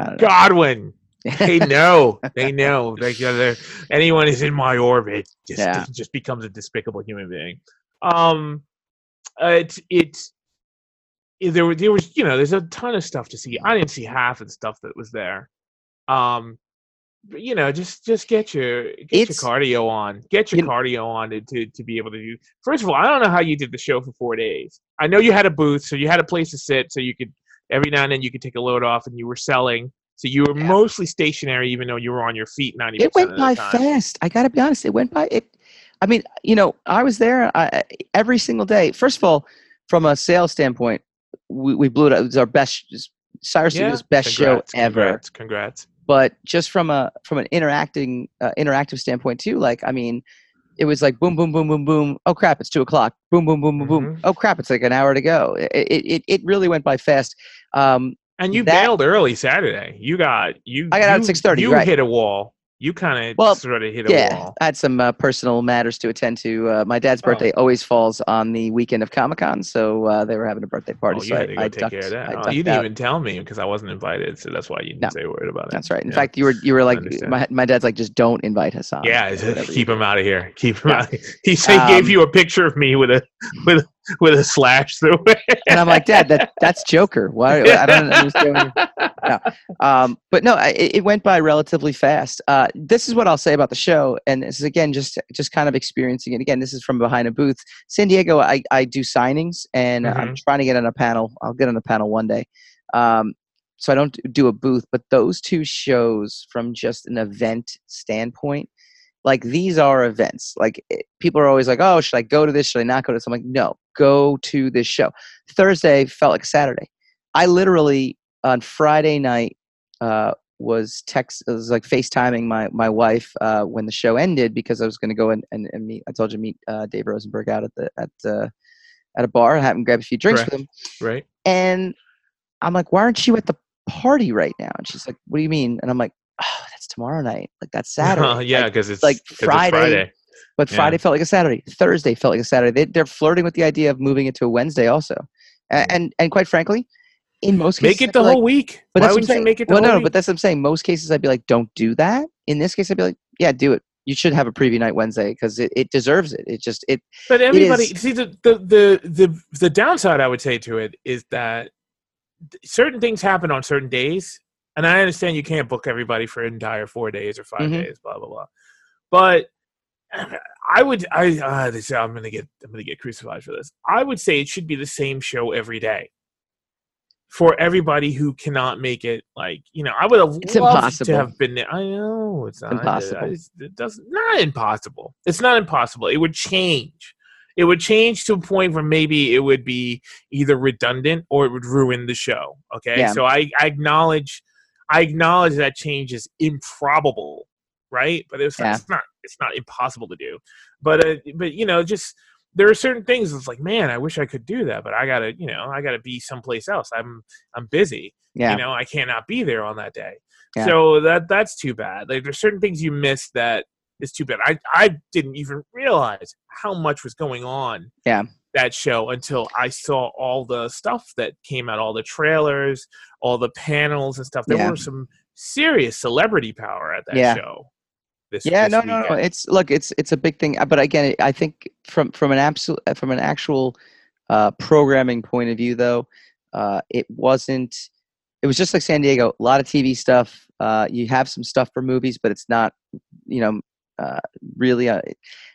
I don't know. Godwin. they know. They know. Like uh, they're- anyone is in my orbit just Yeah. just becomes a despicable human being. Um, it's it's there was there was you know there's a ton of stuff to see. I didn't see half of the stuff that was there. Um, but, you know, just just get your get It's- your cardio on. Get your You cardio on to, to to be able to do. First of all, I don't know how you did the show for four days. I know you had a booth, so you had a place to sit, so you could every now and then you could take a load off, and you were selling. So you were Yeah. mostly stationary, even though you were on your feet ninety. it went by time. fast. I got to be honest. It went by. It. I mean, you know, I was there I- every single day. First of all, from a sales standpoint, we, we blew it. up. It was our best. Cyrus Yeah. Studios' best Congrats, show ever. Congrats, congrats. But just from a from an interacting uh, interactive standpoint too, like I mean, it was like boom, boom, boom, boom, boom. Oh crap! It's two o'clock. Boom, boom, boom, boom, boom. Mhm. Oh crap! It's like an hour to go. It it it, really went by fast. Um, And you That- bailed early Saturday. You got you. I got out at 6:30, You right. hit a wall. You kind of Well, sort of hit a yeah, wall. I had some uh, personal matters to attend to. Uh, my dad's Oh. birthday always falls on the weekend of Comic Con, so uh, they were having a birthday party. Oh, you so had I, to go I take ducked, care of that. Oh, you didn't out. even tell me because I wasn't invited, so that's why you didn't No. say a word about it. That's right. In Yeah. fact, you were you were like my my dad's like just don't invite Hassan. Yeah, or it's- whatever you keep him out of here. Keep him Yeah. out. He said he gave Um, you a picture of me with a with with a slash through it. And I'm like, Dad, that that's Joker. Why? I don't understand. you're-" Um, but no, it, it went by relatively fast. Uh, this is what I'll say about the show, and this is again just just kind of experiencing it. Again, this is from behind a booth. San Diego, I, I do signings, and I'm trying to get on a panel. I'll get on a panel one day. Um, so I don't do a booth, but those two shows, from just an event standpoint, like these are events. Like it, people are always like, "Oh, should I go to this? Should I not go to this?" I'm like, "No, go to this show." Thursday felt like Saturday. I literally on Friday night uh, was text it was like FaceTiming my my wife uh, when the show ended because I was going to go and, and, and meet. I told you to meet uh, Dave Rosenberg out at the at uh, at a bar, have him grab a few drinks Correct. with him, right? and I'm like, "Why aren't you at the party right now?" And she's like, "What do you mean?" And I'm like, "Oh, that's tomorrow night. Like that's Saturday." yeah, Like, because it's like 'cause it's Friday. But Yeah. Friday felt like a Saturday. Thursday felt like a Saturday. They, they're flirting with the idea of moving it to a Wednesday also, and and, and quite frankly, in most cases, Make it the be like- whole week. But Why that's what I'm wouldn't you saying. make it the well, whole no, week? but that's what I'm saying. Most cases, I'd be like, don't do that. In this case, I'd be like, yeah, do it. You should have a preview night Wednesday because it, it deserves it. It just it But everybody see the, the the the the downside I would say to it is that certain things happen on certain days, and I understand you can't book everybody for an entire four days or 5 Mhm. days, blah blah blah. But I would. I. Uh, this, I'm gonna get. I'm gonna get crucified for this. I would say it should be the same show every day for everybody who cannot make it. Like you know, I would have It's loved impossible. to have been there. I know it's not Impossible. I- it doesn't. Not impossible. It's not impossible. It would change. It would change to a point where maybe it would be either redundant or it would ruin the show. Okay, Yeah. so I, I acknowledge. I acknowledge that change is improbable, right? But it's, Yeah. it's not. It's not impossible to do. But uh, but you know, just there are certain things. It's like, man, I wish I could do that, but I gotta, you know, I gotta be someplace else. I'm I'm busy. Yeah. You know, I cannot be there on that day. Yeah. So that that's too bad. Like there's certain things you miss that is too bad. I I didn't even realize how much was going on. Yeah. That show until I saw all the stuff that came out, all the trailers, all the panels and stuff. There Yeah. were some serious celebrity power at that Yeah. show. This, yeah this no no no it's look it's it's a big thing uh, but again i think from from an absolute from an actual uh programming point of view though uh it wasn't it was just like san diego a lot of tv stuff uh you have some stuff for movies but it's not you know uh really uh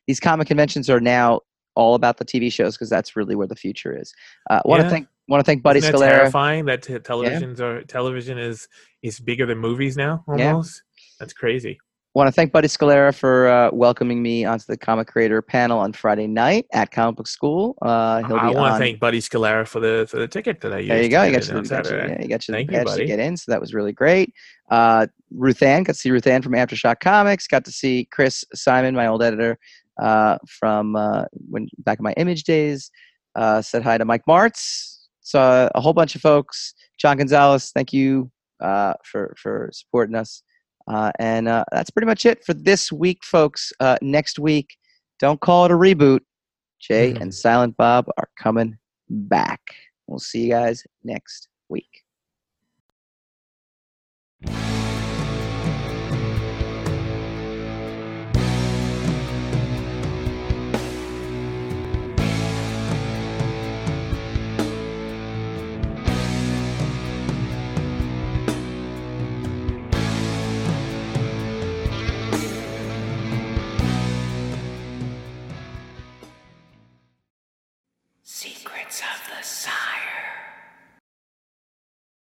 these comic conventions are now all about the tv shows because that's really where the future is. Uh want to Yeah. thank want to thank buddy Isn't that scalera. terrifying that t- televisions are television is is bigger than movies now Almost Yeah. almost? That's crazy want to thank Buddy Scalera for uh, welcoming me onto the comic creator panel on Friday night at Comic Book School. Uh, he'll i be want to thank buddy scalera for the for the ticket that i used there you go. You got you, on got you, yeah, you got you the Thank you, to get in, so that was really great. Uh, Ruth Ann, got to see Ruth Ann from Aftershock Comics. Got to see Chris Simon, my old editor, uh, from uh, when back in my Image days. Uh, said hi to Mike Marts. Saw a whole bunch of folks. John Gonzalez, thank you uh, for for supporting us. Uh, and uh, that's pretty much it for this week, folks. Uh, next week, don't call it a reboot. Jay mm-hmm. and Silent Bob are coming back. We'll see you guys next week.